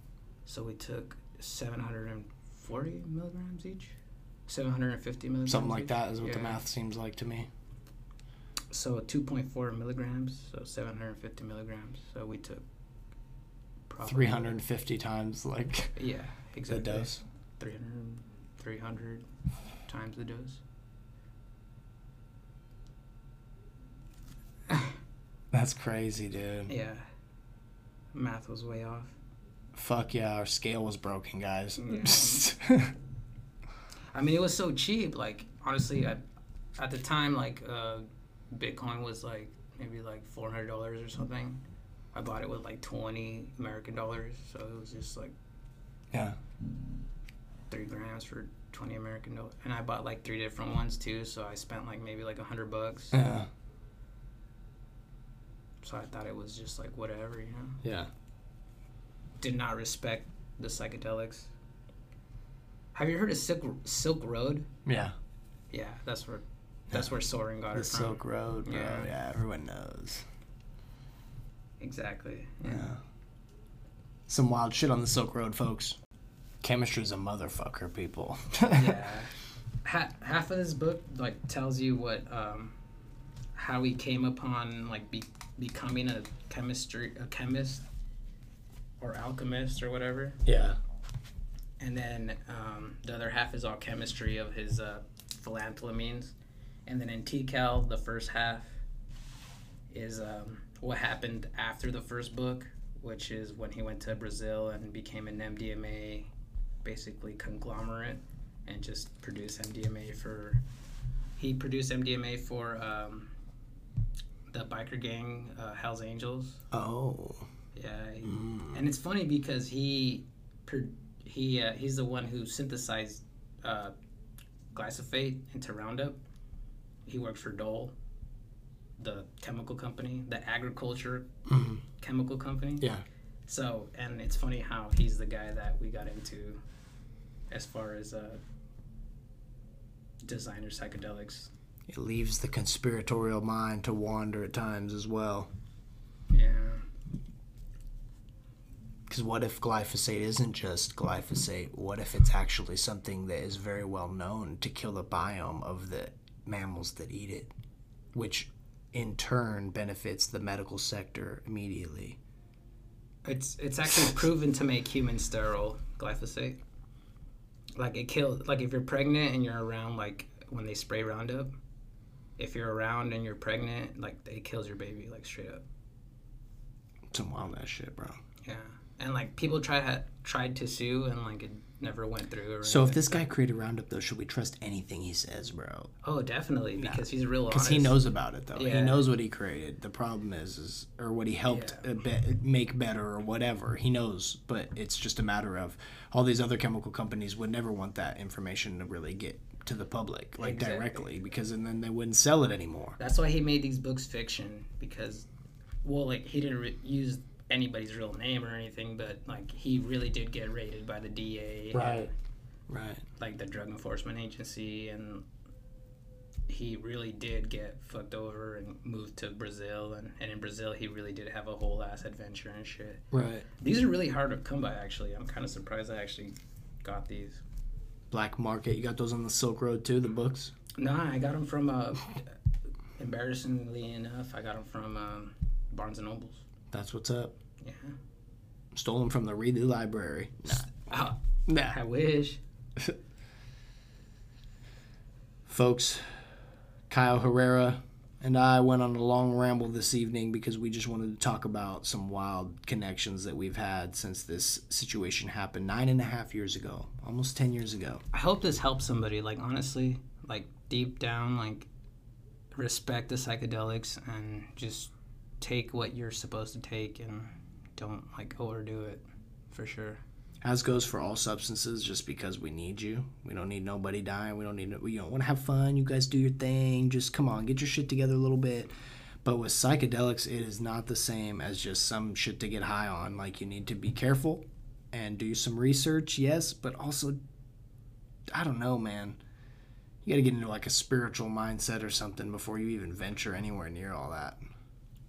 So we took 740 milligrams each. 750 milligrams. Something like each? that is what the math seems like to me. So 2.4 milligrams, so 750 milligrams. So we took probably 350 times like Yeah, the exactly. dose. 300, 300 times the dose. That's crazy, dude. Yeah. Math was way off. Fuck yeah, our scale was broken, guys. Yeah. I mean, it was so cheap. Like, honestly, at, at the time, like, uh, Bitcoin was like maybe like $400 or something. I bought it with like 20 American dollars. So it was just like yeah. three grams for 20 American dollars. And I bought like three different ones too. So I spent like maybe like a hundred bucks. Yeah. So I thought it was just like whatever, you know? Yeah. Did not respect the psychedelics. Have you heard of Silk, Silk Road? Yeah. Yeah, that's where that's where Soren got The it from. Silk Road, bro. Yeah. Yeah. everyone knows. Exactly. Yeah. Some wild shit on the Silk Road, folks. Chemistry's a motherfucker, people. yeah. Ha- half of this book like tells you what um, how he came upon like be- becoming a chemistry a chemist or alchemist or whatever, yeah. and then um, the other half is all chemistry of his uh, And then in TiHKAL, the first half is um, what happened after the first book, which is when he went to Brazil and became an MDMA, basically conglomerate, and just produced MDMA for. He produced MDMA for um, the biker gang, uh, Hell's Angels. Oh. Yeah, he- and it's funny because he he uh, he's the one who synthesized uh, glyphosate into Roundup. He worked for Dow, the chemical company, the agriculture chemical company. Yeah. So, and it's funny how he's the guy that we got into as far as uh, designer psychedelics. It leaves the conspiratorial mind to wander at times as well. Yeah. Because what if glyphosate isn't just glyphosate? What if it's actually something that is very well known to kill the biome of the mammals that eat it, which in turn benefits the medical sector immediately? It's it's actually proven to make humans sterile, glyphosate. Like it kills. Like if you're pregnant and you're around, like when they spray Roundup, if you're around and you're pregnant, like it kills your baby, like straight up. Some wild ass shit, bro. Yeah. And like people try had tried to sue and like it never went through. So if this guy created Roundup, though, should we trust anything he says, bro? oh definitely because he's real Because he knows about it, though. Yeah. He knows what he created. The problem is, is or what he helped Yeah. uh, be- make better, or whatever. He knows, but it's just a matter of all these other chemical companies would never want that information to really get to the public, like Exactly. directly, because and then they wouldn't sell it anymore. That's why he made these books fiction because, well, like he didn't re- use anybody's real name or anything, but like he really did get raided by the DA, and, Right. like the Drug Enforcement Agency, and he really did get fucked over and moved to Brazil, and, and in Brazil he really did have a whole ass adventure and shit. Right. These are really hard to come by, actually. I'm kind of surprised I actually got these. Black market. You got those on the Silk Road too. The books. Nah, I got them from. Uh, embarrassingly enough, I got them from um, Barnes and Nobles. That's what's up. Yeah. Stolen from the Reedley Library. Nah. Oh, Nah. I wish. Folks, Callo Herrera and I went on a long ramble this evening because we just wanted to talk about some wild connections that we've had since this situation happened nine and a half years ago, almost 10 years ago. I hope this helps somebody. Like honestly, like deep down, like respect the psychedelics and just take what you're supposed to take and don't like overdo it, for sure. As goes for all substances, just because we need you. We don't need nobody dying. We don't need, we don't want to have fun. You guys do your thing. Just come on, get your shit together a little bit. But with psychedelics, it is not the same as just some shit to get high on. Like, you need to be careful and do some research, yes, but also, I don't know, man. You gotta get into like a spiritual mindset or something before you even venture anywhere near all that.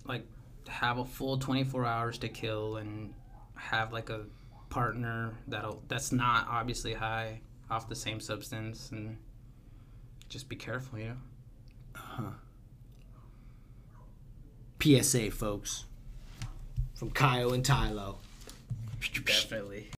Like have a full 24 hours to kill and have like a partner that'll that's not obviously high off the same substance and just be careful, you know. Uh-huh. PSA, folks. From Callo and Tylo. Definitely.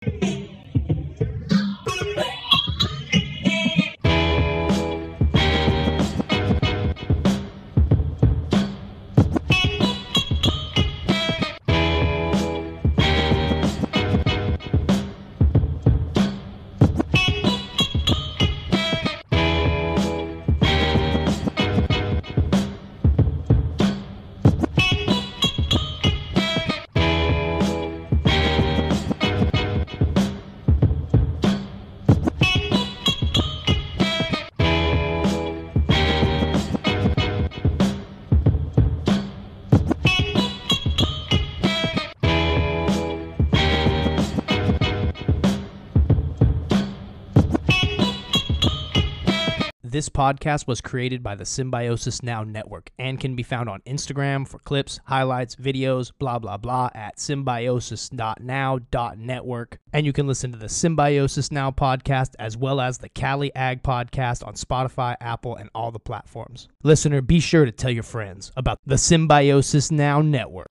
This podcast was created by the Symbiosis Now Network and can be found on Instagram for clips, highlights, videos, blah, blah, blah at symbiosis.now.network. And you can listen to the Symbiosis Now podcast as well as the Cali Ag podcast on Spotify, Apple, and all the platforms. Listener, be sure to tell your friends about the Symbiosis Now Network.